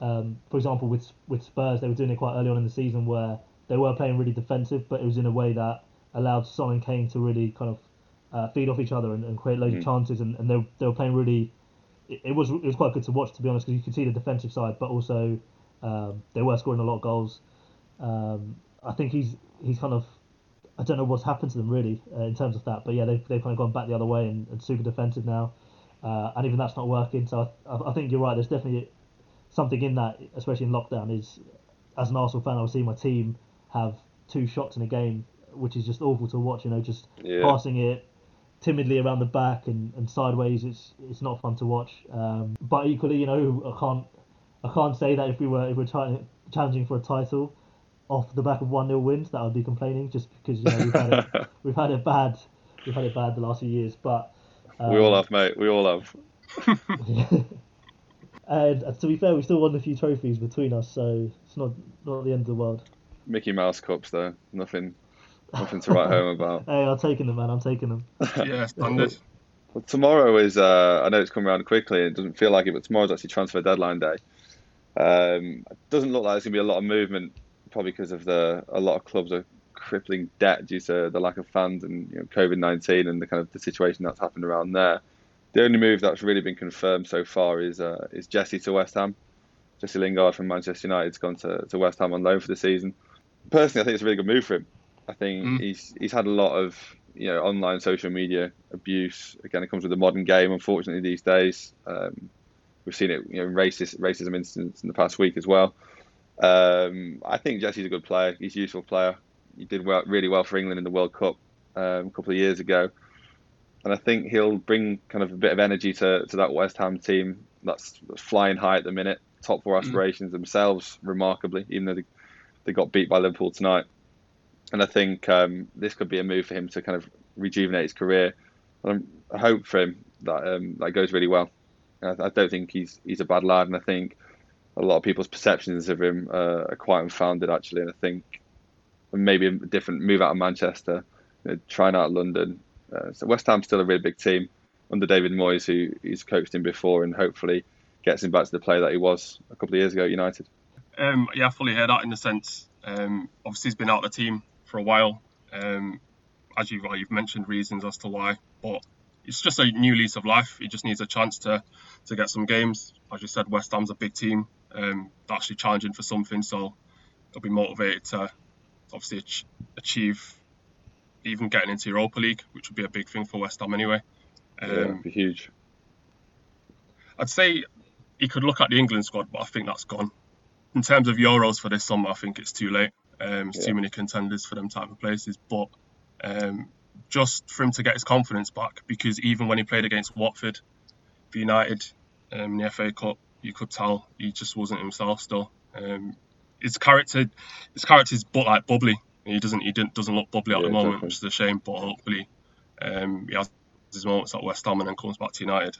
um, for example, with with Spurs they were doing it quite early on in the season where they were playing really defensive, but it was in a way that allowed Son and Kane to really kind of uh, feed off each other and, and create loads mm. of chances, and, and they, they were playing really. It, it, was it was quite good to watch to be honest because you could see the defensive side, but also um, they were scoring a lot of goals. Um, I think he's he's kind of I don't know what's happened to them really uh, in terms of that, but yeah, they've, they've kind of gone back the other way and, and super defensive now, uh, and even that's not working. So I, I think you're right. There's definitely something in that, especially in lockdown. Is as an Arsenal fan, I was seeing my team have two shots in a game, which is just awful to watch. You know, just yeah. passing it timidly around the back and, and sideways. It's it's not fun to watch. Um, but equally, you know, I can't I can't say that if we were if we we're trying challenging for a title off the back of one 0 wins that I would be complaining just because you know we've had it <laughs> we've had it bad we've had it bad the last few years. But um, we all have, mate. We all have. <laughs> and uh, to be fair, we still won a few trophies between us, so it's not not the end of the world. Mickey Mouse cups, though, nothing Nothing to write home about. <laughs> hey, I'm taking them, man. I'm taking them. <laughs> yeah, standard. Well, tomorrow is. Uh, I know it's come around quickly. And it doesn't feel like it, but tomorrow's actually transfer deadline day. Um, it doesn't look like there's going to be a lot of movement, probably because of the a lot of clubs are crippling debt due to the lack of fans and you know, COVID nineteen and the kind of the situation that's happened around there. The only move that's really been confirmed so far is uh, is Jesse to West Ham. Jesse Lingard from Manchester United's gone to, to West Ham on loan for the season. Personally, I think it's a really good move for him. I think mm. he's he's had a lot of you know online social media abuse. Again, it comes with the modern game. Unfortunately, these days, um, we've seen it you know racist racism incidents in the past week as well. Um, I think Jesse's a good player. He's a useful player. He did well, really well for England in the World Cup um, a couple of years ago, and I think he'll bring kind of a bit of energy to, to that West Ham team that's, that's flying high at the minute. Top four mm. aspirations mm. themselves, remarkably, even though they, they got beat by Liverpool tonight and I think um, this could be a move for him to kind of rejuvenate his career. And I hope for him that um, that goes really well. I, I, don't think he's he's a bad lad, and I think a lot of people's perceptions of him uh, are quite unfounded actually. And I think maybe a different move out of Manchester, you know, trying out London. Uh, so West Ham's still a really big team under David Moyes, who he's coached him before, and hopefully gets him back to the player that he was a couple of years ago at United. Um, yeah, I fully hear that in the sense. Um, obviously, he's been out of the team for a while. Um, as you've, you've mentioned, reasons as to why, but it's just a new lease of life. He just needs a chance to to get some games. As you said, West Ham's a big team, um, actually challenging for something, so they'll be motivated to obviously ach- achieve even getting into Europa League, which would be a big thing for West Ham anyway. Um, yeah, be huge. I'd say he could look at the England squad, but I think that's gone. In terms of Euros for this summer, I think it's too late. Um, yeah. too many contenders for them type of places, but um, just for him to get his confidence back, because even when he played against Watford for United um, in the FA Cup, you could tell he just wasn't himself still. Um, his character, his character's but like bubbly. He doesn't, he didn't, doesn't look bubbly at yeah, the moment, exactly. which is a shame. But hopefully, um, he has his moments at West Ham and then comes back to United.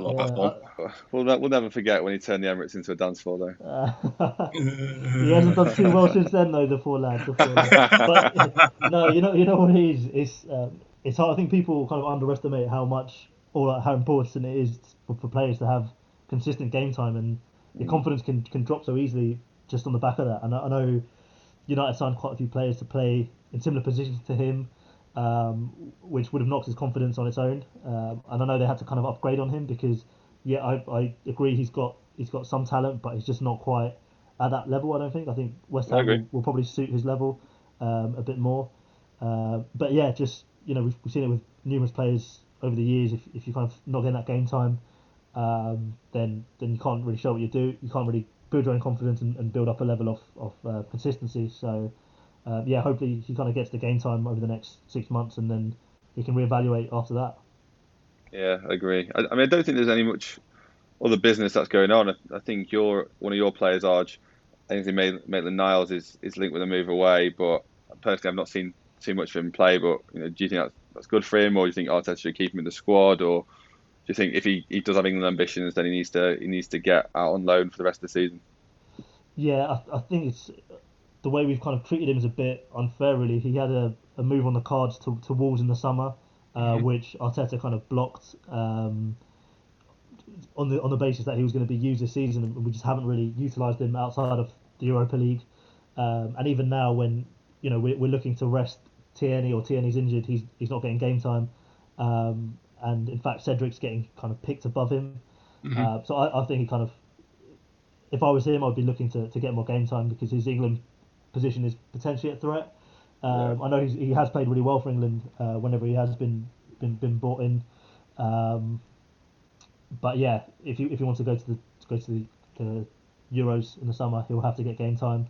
A lot yeah, We'll, we'll never forget when he turned the Emirates into a dance floor, though. Uh, <laughs> he hasn't done too well since then, though. The four lads. The four lads. <laughs> But, <laughs> no, you know, you know what it is. It's um, it's hard. I think people kind of underestimate how much or how important it is for, for players to have consistent game time, and your mm. confidence can can drop so easily just on the back of that. And I, I know United signed quite a few players to play in similar positions to him um, which would have knocked his confidence on its own. Um, and I know they had to kind of upgrade on him because, yeah, I, I agree he's got he's got some talent, but he's just not quite at that level. I don't think. I think West Ham will, will, probably suit his level um, a bit more. Uh, but yeah, just you know we've, we've seen it with numerous players over the years. If, if you kind of not getting that game time, um, then then you can't really show what you do. You can't really build your own confidence and, and build up a level of of uh, consistency. So uh, yeah, hopefully he kind of gets the game time over the next six months, and then he can reevaluate after that. Yeah, I agree. I, I mean, I don't think there's any much other business that's going on. I, think you're one of your players, Arj. I think Maitland Niles is, is linked with a move away, but personally, I've not seen too much of him play. But you know, do you think that's, that's good for him, or do you think Arteta should keep him in the squad, or do you think if he, he does have England ambitions, then he needs to he needs to get out on loan for the rest of the season? Yeah, I, I think it's the way we've kind of treated him is a bit unfair. Really, he had a, a move on the cards to, to Wolves in the summer, uh, mm-hmm. which Arteta kind of blocked. Um, on the on the basis that he was going to be used this season, and we just haven't really utilised him outside of the Europa League. Um, and even now, when you know we're, we're looking to rest Tierney or Tierney's injured, he's he's not getting game time. Um, and in fact, Cedric's getting kind of picked above him. Mm-hmm. Uh, so I, I think he kind of, if I was him, I'd be looking to, to get more game time because his England position is potentially a threat. Um, yeah. I know he has played really well for England uh, whenever he has been been, been brought in. Um, but yeah, if you if you want to go to the to go to the, the Euros in the summer, he'll have to get game time.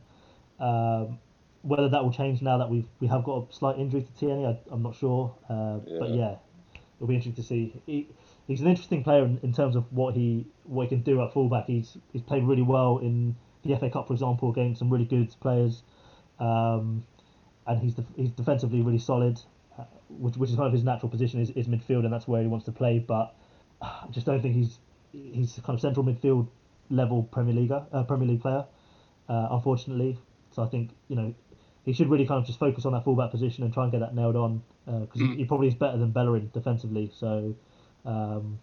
Um, whether that will change now that we've we have got a slight injury to Tierney, I, am not sure. Uh, yeah. But yeah, it'll be interesting to see. He, he's an interesting player in, in terms of what he what he can do at fullback. He's he's played really well in the FA Cup, for example, against some really good players, um, and he's he's defensively really solid, uh, which which is kind of his natural position is, is midfield, and that's where he wants to play. But I just don't think he's he's kind of central midfield level Premier League uh, Premier League player, uh, unfortunately. So I think you know he should really kind of just focus on that fullback position and try and get that nailed on because uh, mm. he, he, probably is better than Bellerin defensively. So. Um,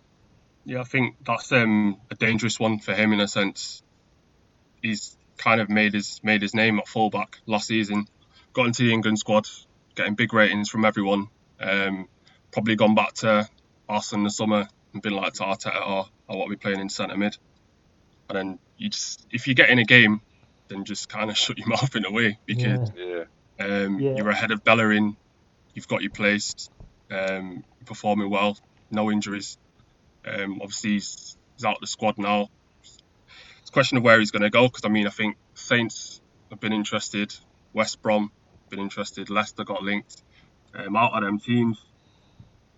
yeah, I think that's um, a dangerous one for him in a sense. He's kind of made his made his name at fullback last season. Got into the England squad, getting big ratings from everyone. Um, probably gone back to Arsenal in the summer and been like to Arteta, or, or what we playing in centre mid. And then you just, if you get in a game, then just kind of <laughs> shut your mouth in a way because yeah. Um, yeah. you're ahead of Bellerin, you've got your place, um, performing well, no injuries. Um, obviously, he's, he's out of the squad now. It's a question of where he's going to go because I mean, I think Saints have been interested, West Brom been interested, Leicester got linked. Um, out of them teams,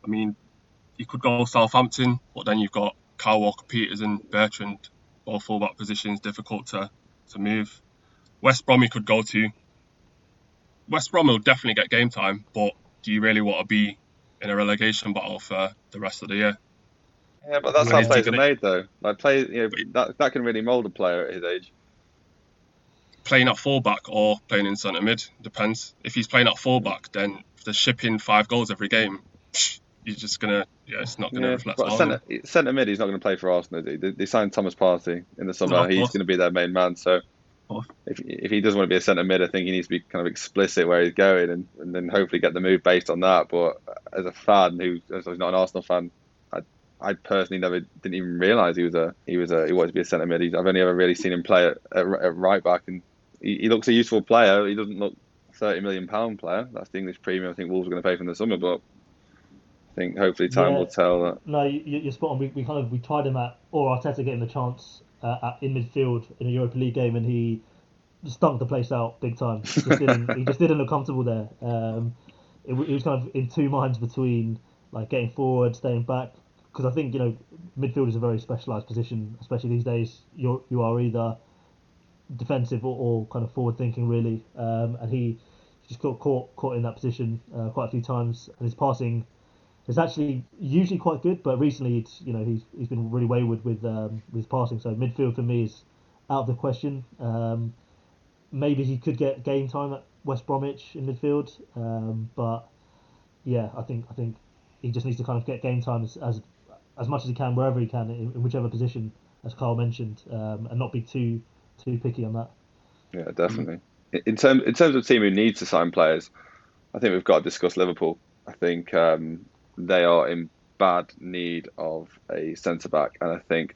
I mean, you could go Southampton, but then you've got Kyle Walker Peters and Bertrand, both fullback positions, difficult to, to move. West Brom you could go to. West Brom will definitely get game time, but do you really want to be in a relegation battle for the rest of the year? Yeah, but that's how players are made, though. Like play, you know, that that can really mould a player at his age. Playing at fullback or playing in centre mid depends. If he's playing at fullback, then if they're shipping five goals every game, you're just gonna yeah, it's not gonna yeah, reflect. But centre, centre mid, he's not gonna play for Arsenal. They, they signed Thomas Partey in the summer. No, he's gonna be their main man. So if if he doesn't want to be a centre mid, I think he needs to be kind of explicit where he's going, and, and then hopefully get the move based on that. But as a fan who is not an Arsenal fan, I personally never didn't even realise he was a he was a he wanted to be a centre mid. I've only ever really seen him play at, at, at right back, and he, he looks a useful player. He doesn't look thirty million pound player. That's the English premium I think Wolves are going to pay from the summer, but I think hopefully time yeah, will tell that. No, you, are spot on. We, we kind of we tried him at or Arteta getting the chance uh, at, in midfield in a Europa League game, and he stunk the place out big time. He just didn't, he just didn't look comfortable there. Um, it, it, was kind of in two minds between like getting forward, staying back. Because I think you know midfield is a very specialised position, especially these days. You're you are either defensive or, or kind of forward thinking really, um, and he just got caught caught in that position uh, quite a few times, and his passing is actually usually quite good, but recently it's you know he's he's been really wayward with um, with passing. So midfield for me is out of the question. Um, maybe he could get game time at West Bromwich in midfield, um, but yeah, I think I think he just needs to kind of get game time as as, as much as he can wherever he can in, in whichever position, as Carl mentioned, um, and not be too too picky on that. Yeah, definitely. In terms in terms of team who needs to sign players, I think we've got to discuss Liverpool. I think um, they are in bad need of a centre back, and I think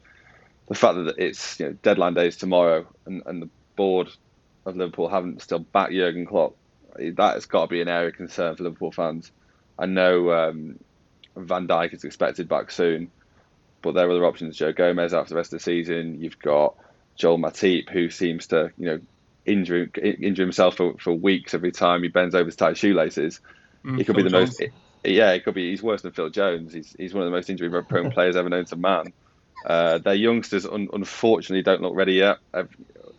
the fact that it's you know, deadline days tomorrow, and, and the board of Liverpool haven't still backed Jurgen Klopp, that has got to be an area of concern for Liverpool fans. I know um, Van Dijk is expected back soon, but there are other options. Joe Gomez after the rest of the season. You've got Joel Matip, who seems to you know injure injure himself for, for weeks every time he bends over to tie shoelaces. Mm, he could Phil be the Jones. most yeah, he could be. He's worse than Phil Jones. He's he's one of the most injury-prone <laughs> players ever known to man. Uh, their youngsters, un- unfortunately, don't look ready yet.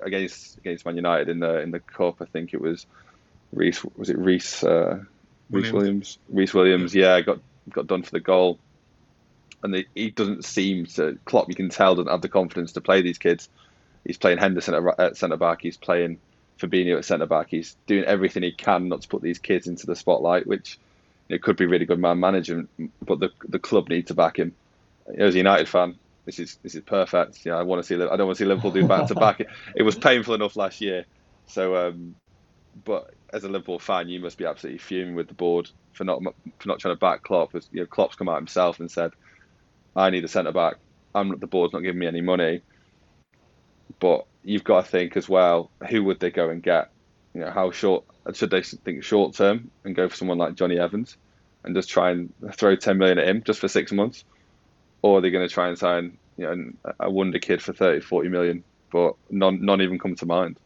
against against Man United in the in the cup, I think it was Rhys. Was it Rhys? Uh, Rhys Williams. Rhys Williams. Yeah, got got done for the goal, and he doesn't seem to. Klopp, you can tell, doesn't have the confidence to play these kids. He's playing Henderson at, at centre back. He's playing Fabinho at centre back. He's doing everything he can not to put these kids into the spotlight, which it could be really good man management, but the the club need to back him. As a United fan, this is this is perfect. Yeah, I want to see. I don't want to see Liverpool do back to back. <laughs> It was painful enough last year, so. Um, but as a Liverpool fan, you must be absolutely fuming with the board for not for not trying to back Klopp. As, you know, Klopp's come out himself and said, "I need a centre back. I'm the board's not giving me any money." But you've got to think as well, who would they go and get? You know, how short should they think short term and go for someone like Jonny Evans and just try and throw 10 million at him just for six months? Or are they going to try and sign you know, a wonder kid for 30, 40 million? But none, none even come to mind.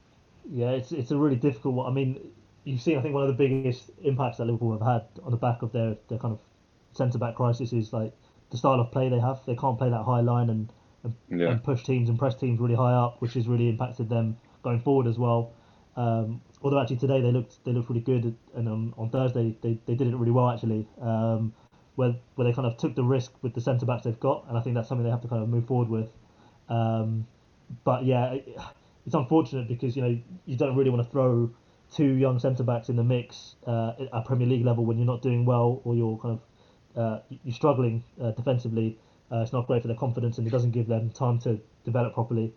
Yeah, it's, it's a really difficult one. I mean, you've seen, I think, one of the biggest impacts that Liverpool have had on the back of their, their kind of centre back crisis is like the style of play they have. They can't play that high line and and, yeah. and push teams and press teams really high up, which has really impacted them going forward as well. Um, although actually today they looked they looked really good, and on, on Thursday they, they did it really well actually. Um, where where they kind of took the risk with the centre backs they've got, and I think that's something they have to kind of move forward with. Um, but yeah, it's unfortunate because you know you don't really want to throw two young centre backs in the mix uh, at Premier League level when you're not doing well or you're kind of uh, you're struggling uh, defensively. Uh, it's not great for their confidence, and it doesn't give them time to develop properly.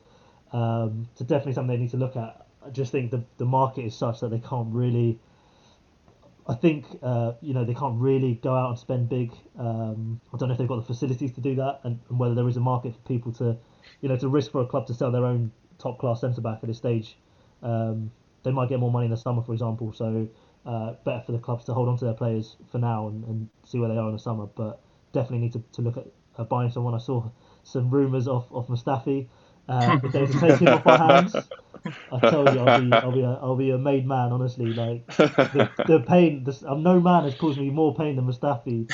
Um, so definitely something they need to look at. I just think the the market is such that they can't really. I think uh, you know they can't really go out and spend big. Um, I don't know if they've got the facilities to do that, and, and, whether there is a market for people to, you know, to risk for a club to sell their own top class centre back at this stage. Um, they might get more money in the summer, for example. So uh, better for the clubs to hold on to their players for now and, and see where they are in the summer. But definitely need to, to look at uh, buying someone. I saw some rumours of of Mustafi. Uh, <laughs> if they were to take him off our hands, I tell you, I'll be, <laughs> I'll be, a, I'll be a made man. Honestly, like the, the pain. The, um, no man has caused me more pain than Mustafi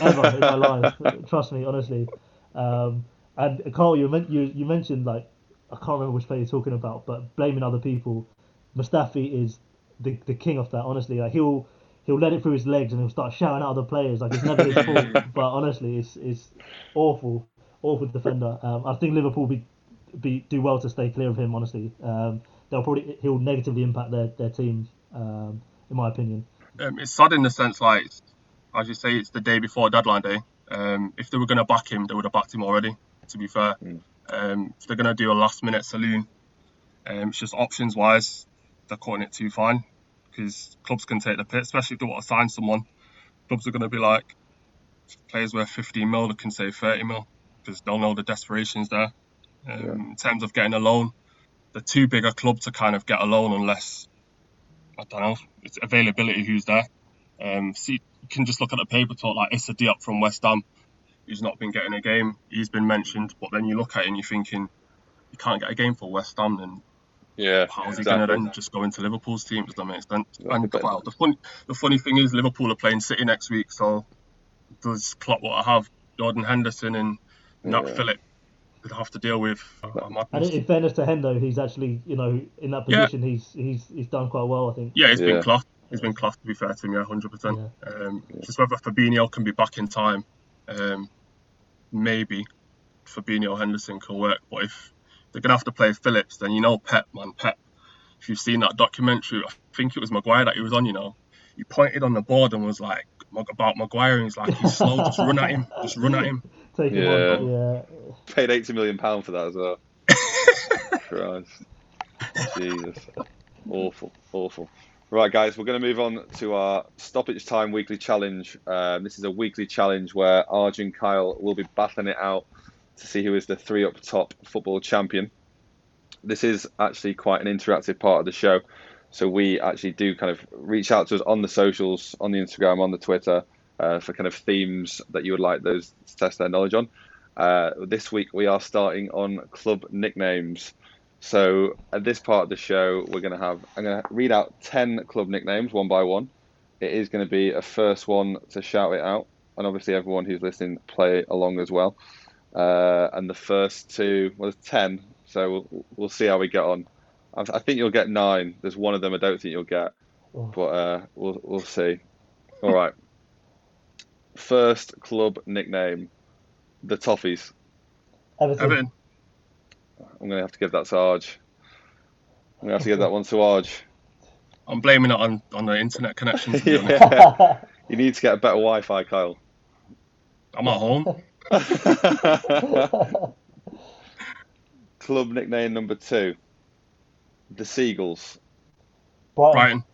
ever in my life. <laughs> Trust me, honestly. Um, and Carl, you, you you mentioned like I can't remember which player you're talking about, but blaming other people. Mustafi is the the king of that. Honestly, like he'll he'll let it through his legs and he'll start shouting at other players like it's never his <laughs> fault. But honestly, it's it's awful, awful defender. Um, I think Liverpool be be do well to stay clear of him. Honestly, um, they'll probably he'll negatively impact their their team, um, in my opinion. Um, it's sad in the sense like, as you say, it's the day before deadline day. Um, if they were going to back him, they would have backed him already. To be fair, mm. If they're going to do a last minute saloon, it's just options wise, they're cutting it too fine because clubs can take the pit, especially if they want to sign someone. Clubs are going to be like, players worth 15 mil, they can save 30 mil because they'll know the desperation's there. Um, yeah. In terms of getting a loan, they're too big a club to kind of get a loan unless, I don't know, it's availability who's there. Um, see, you can just look at the paper talk like Issa Diop from West Ham, who's not been getting a game. He's been mentioned, but then you look at it and you're thinking, you can't get a game for West Ham, and yeah, how's exactly. he going to then just go into Liverpool's team? Does that make sense? And well, the funny, the funny thing is, Liverpool are playing City next week, so does Klopp what I have Jordan Henderson and Nat yeah. Phillip would have to deal with. Uh, and in fairness to Hendo, he's actually you know in that position, yeah. he's he's he's done quite well, I think. Yeah, he's yeah. been class. He's been class to be fair to him, yeah, hundred percent. Um, just whether Fabinho can be back in time, um, maybe Fabinho Henderson can work, but if they're gonna have to play Phillips, then you know Pep, man, Pep. If you've seen that documentary, I think it was Maguire that he was on. You know, he pointed on the board and was like about Maguire, and he's like, he's slow, just run at him, just run at him. <laughs> Take him. On, yeah. Paid eighty million pound for that as well. <laughs> Christ, Jesus, awful, awful. Right, guys, we're going to move on to our stoppage time weekly challenge. Um, this is a weekly challenge where Arjun Kyle will be battling it out to see who is the three up top football champion. This is actually quite an interactive part of the show. So we actually do kind of reach out to us on the socials, on the Instagram, on the Twitter, uh, for kind of themes that you would like those to test their knowledge on. Uh, this week we are starting on club nicknames. So at this part of the show, we're going to have I'm going to read out ten club nicknames one by one. It is going to be a first one to shout it out, and obviously everyone who's listening play along as well. uh, and the first two well, there's ten. So we'll we'll see how we get on. I, I think you'll get nine. There's one of them I don't think you'll get, Oh. but uh, we'll we'll see. All right. First club nickname, the Toffees. Everton. Everton. I'm gonna have to give that to Arj. I'm gonna have to give that one to Arj. I'm blaming it on, on the internet connection. To be <laughs> honest. yeah. You need to get a better Wi-Fi, Kyle. I'm at home. <laughs> Club nickname number two, the Seagulls. Brighton. Brighton.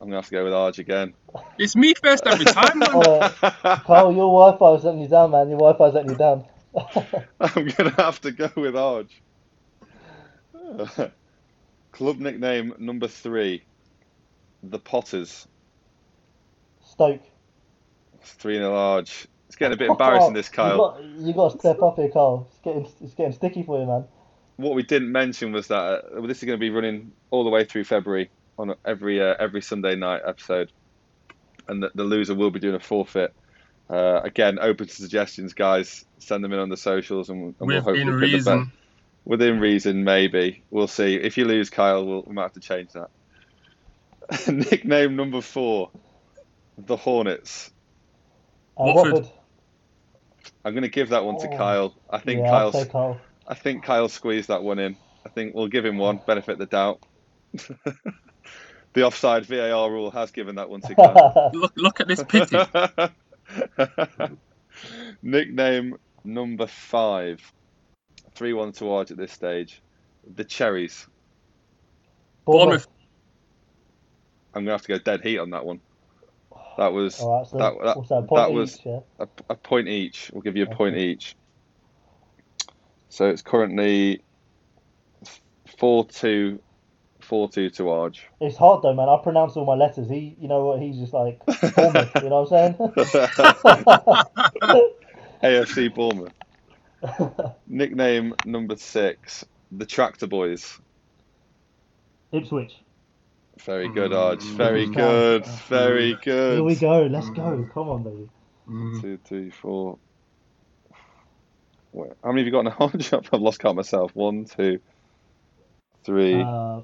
I'm gonna have to go with Arj again. It's me first every time, man. <laughs> Oh, Kyle, your Wi-Fi is letting you down, man. Your Wi-Fi's letting you down. <laughs> I'm gonna have to go with Arj. <laughs> Club nickname number three, the Potters. Stoke. Three in a large. It's getting a bit embarrassing, this You Kyle. got, you got to step up here, Kyle. It's getting, it's getting sticky for you, man. What we didn't mention was that uh, this is going to be running all the way through February on every uh, every Sunday night episode, and the, the loser will be doing a forfeit. Uh, again, open to suggestions, guys. Send them in on the socials, and, and we'll Within hopefully pick the reason. best. Within reason, maybe. We'll see. If you lose, Kyle, we'll, we might have to change that. <laughs> Nickname number four, the Hornets. Watford. Watford. I'm going to give that one to Oh. Kyle. I think yeah, I'll Kyle's. Kyle. I think Kyle squeezed that one in. I think we'll give him one. Benefit the doubt. <laughs> the offside VAR rule has given that one to Kyle. <laughs> Look, look at this pity. <laughs> Nickname number five. 3 1 to Arj at this stage. The Cherries. Bournemouth. I'm going to have to go dead heat on that one. Oh, that was All right, so that, that, what's that? Point that each, was- yeah? a, a point each. We'll give you a point each. So it's currently 4 2 4 2 to Arj. It's hard though, man. I pronounce all my letters. He, you know what? He's just like Bournemouth. you know what I'm saying? <laughs> <laughs> AFC Bournemouth. Nickname number six, the Tractor Boys. Ipswich. Very good, Arj. Very Mm. good. Very good. Here we go. Let's go. Come on, baby. Mm. Two, three, four. Wait, how many have you got in a Arj? <laughs> I've lost count myself. One, two, three, Uh,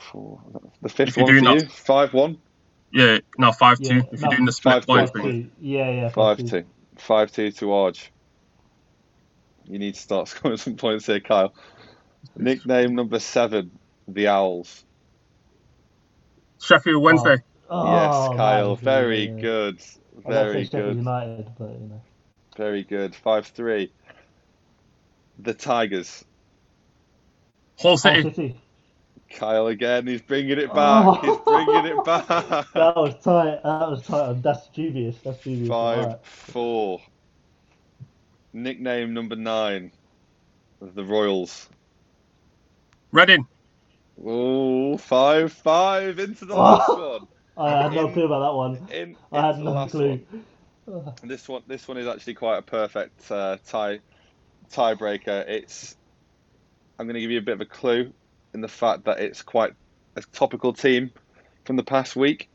four. The fifth If you're one for doing you? Five, one? Yeah, no, 5 2. Yeah, If no, you're doing the split five, points two. thing. two. Yeah, yeah. Five, two. two. Five, two to Arj. You need to start <laughs> scoring some points here, Kyle. Nickname number seven, the Owls. Sheffield oh. Wednesday. Oh, yes, Kyle. yeah, Very yeah. good. I was gonna say Very good. United, but you know. Very good. Five three. The Tigers. Hull Hull City. City. Kyle again. He's bringing it back. Oh. He's bringing it back. <laughs> That was tight. That was tight. That's dubious. That's dubious. Five Alright. four. Nickname number nine. The Royals. Reading. Oh, five five into the last one. I had no In- clue about that one. In, I had no clue. one. This one, this one is actually quite a perfect uh, tie tiebreaker. It's. I'm going to give you a bit of a clue in the fact that it's quite a topical team from the past week,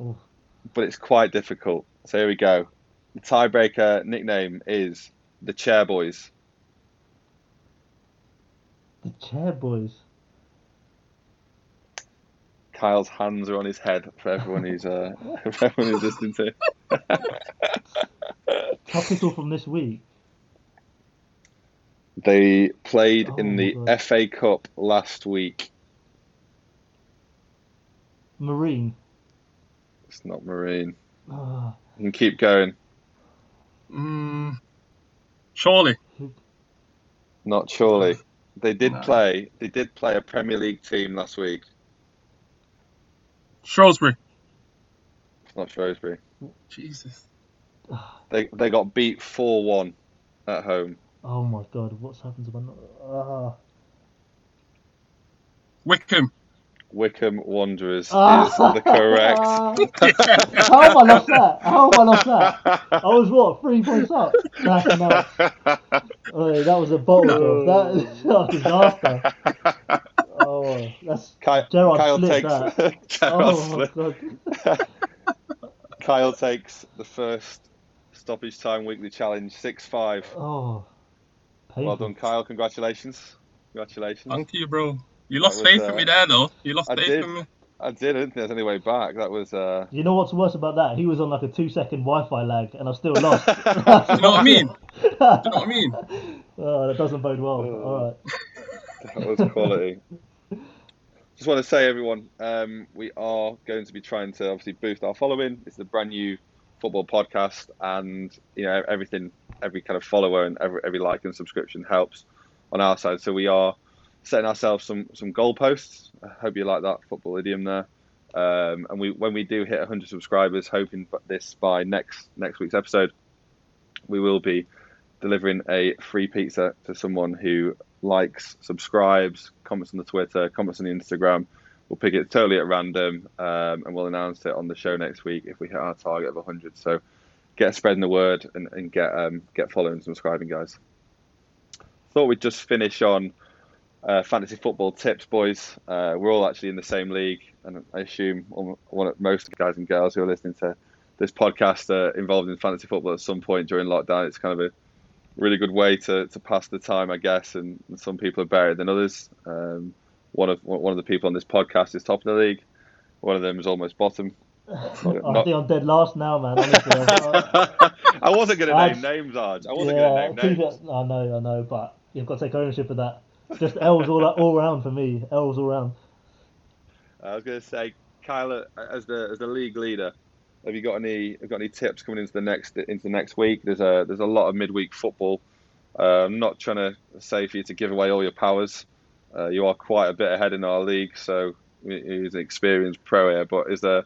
Oof. but it's quite difficult. So here we go. The tiebreaker nickname is the Chair Boys. The chair boys. Kyle's hands are on his head for everyone who's uh, <laughs> for everyone who's listening to. <laughs> Topical from this week. They played Oh in the God. FA Cup last week. Marine. It's not Marine. Ah, You can keep going. Mm, surely. Not surely. They did No. play. They did play a Premier League team last week. Shrewsbury. It's not Shrewsbury. Jesus. They they got beat four one at home. Oh my god, what's happened to my. Ah. Wycombe. Wycombe Wanderers Ah. is the correct. <laughs> <laughs> How have I lost that? How have I lost that? I was what, three points up? <laughs> That's enough. Oh, that was a bottle job. That, that a disaster. Oh, that's. Kyle, Gerrard Kyle split takes that. Gerrard Oh my god. Kyle takes the first stoppage time weekly challenge six five. Oh, painful. Well done, Kyle. Congratulations. Congratulations. Thank you, bro. You lost was, faith uh, in me there, though. You lost I faith did. in me. I did. I didn't think there's any way back. That was. Uh... You know what's worse about that? He was on like a two second Wi Fi lag, and I still lost. <laughs> <laughs> You know what I mean? Do you know what I mean? <laughs> oh, that doesn't bode well. Oh. All right. That was quality. Just want to say, everyone, um, we are going to be trying to obviously boost our following. It's a brand new football podcast, and you know everything, every kind of follower and every, every like and subscription helps on our side. So we are setting ourselves some some goalposts. I hope you like that football idiom there. Um, and we when we do hit 100 subscribers, hoping this by next next week's episode, we will be delivering a free pizza to someone who likes, subscribes, comments on the Twitter, comments on the Instagram. We'll pick it totally at random, um, and we'll announce it on the show next week if we hit our target of 100. So get spreading the word and, and get um, get following and subscribing, guys. Thought we'd just finish on uh, fantasy football tips, boys. Uh, we're all actually in the same league, and I assume all- of most guys and girls who are listening to this podcast are involved in fantasy football at some point during lockdown. It's kind of a really good way to, to pass the time, I guess. And, and some people are better than others. Um, one of one of the people on this podcast is top of the league. One of them is almost bottom. <laughs> I think I'm dead last now, man. Honestly, <laughs> I- wasn't going to name names, Arj. I wasn't yeah, going to name names. I know, I know, but you've got to take ownership of that. Just L's all <laughs> all round for me. L's all round. I was going to say, Kyle, as the as the league leader, have you got any have got any tips coming into the next into next week? There's a there's a lot of midweek football. Uh, I'm not trying to say for you to give away all your powers. Uh, you are quite a bit ahead in our league, so he's an experienced pro here. But is there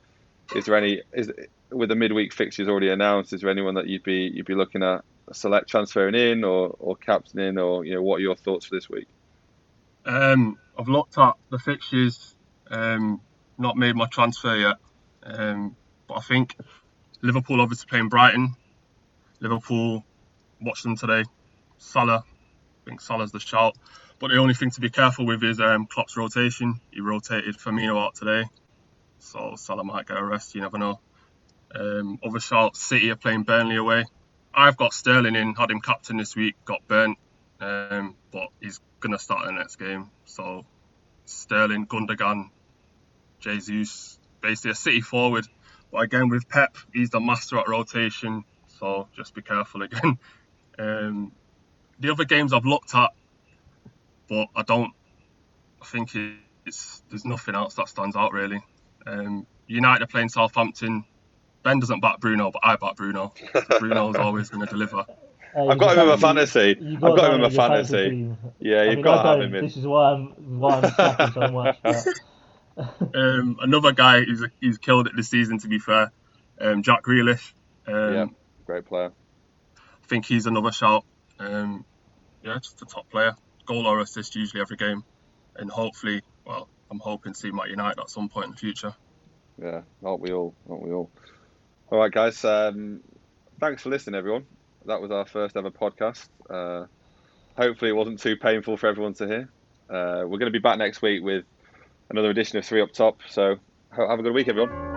is there any is with the midweek fixtures already announced? Is there anyone that you'd be you'd be looking at select transferring in or or captaining or you know what are your thoughts for this week? Um, I've looked at the fixtures, um, not made my transfer yet, um, but I think Liverpool obviously playing Brighton. Liverpool, watched them today. Salah, I think Salah's the shout. But the only thing to be careful with is um, Klopp's rotation. He rotated Firmino out today, so Salah might get a rest. You never know. Um, other City are playing Burnley away. I've got Sterling in, had him captain this week, got burnt, um, but he's gonna start the next game. So Sterling, Gundogan, Jesus, basically a City forward. But again, with Pep, he's the master at rotation, so just be careful again. <laughs> Um, the other games I've looked at, but I don't. I think it's there's nothing else that stands out really. Um, United are playing Southampton. Ben doesn't back Bruno, but I back Bruno. <laughs> Bruno's always going to deliver. Hey, I've got him in my fantasy- fantasy. you I've got him in my your fantasy. Yeah, you've mean, got I to have him in. This is why I'm why I'm slacking so much. <laughs> Um, another guy who's he's killed it this season. To be fair, um, Jack Grealish. Um, Yeah. Great player. I think he's another shout. Um, yeah, just a top player. Goal or assist usually every game, and hopefully, well, I'm hoping to see at United at some point in the future. Yeah, aren't we all? Aren't we all? All right, guys. Um, thanks for listening, everyone. That was our first ever podcast. Uh, hopefully, it wasn't too painful for everyone to hear. Uh, we're going to be back next week with another edition of Three Up Top. So, have a good week, everyone.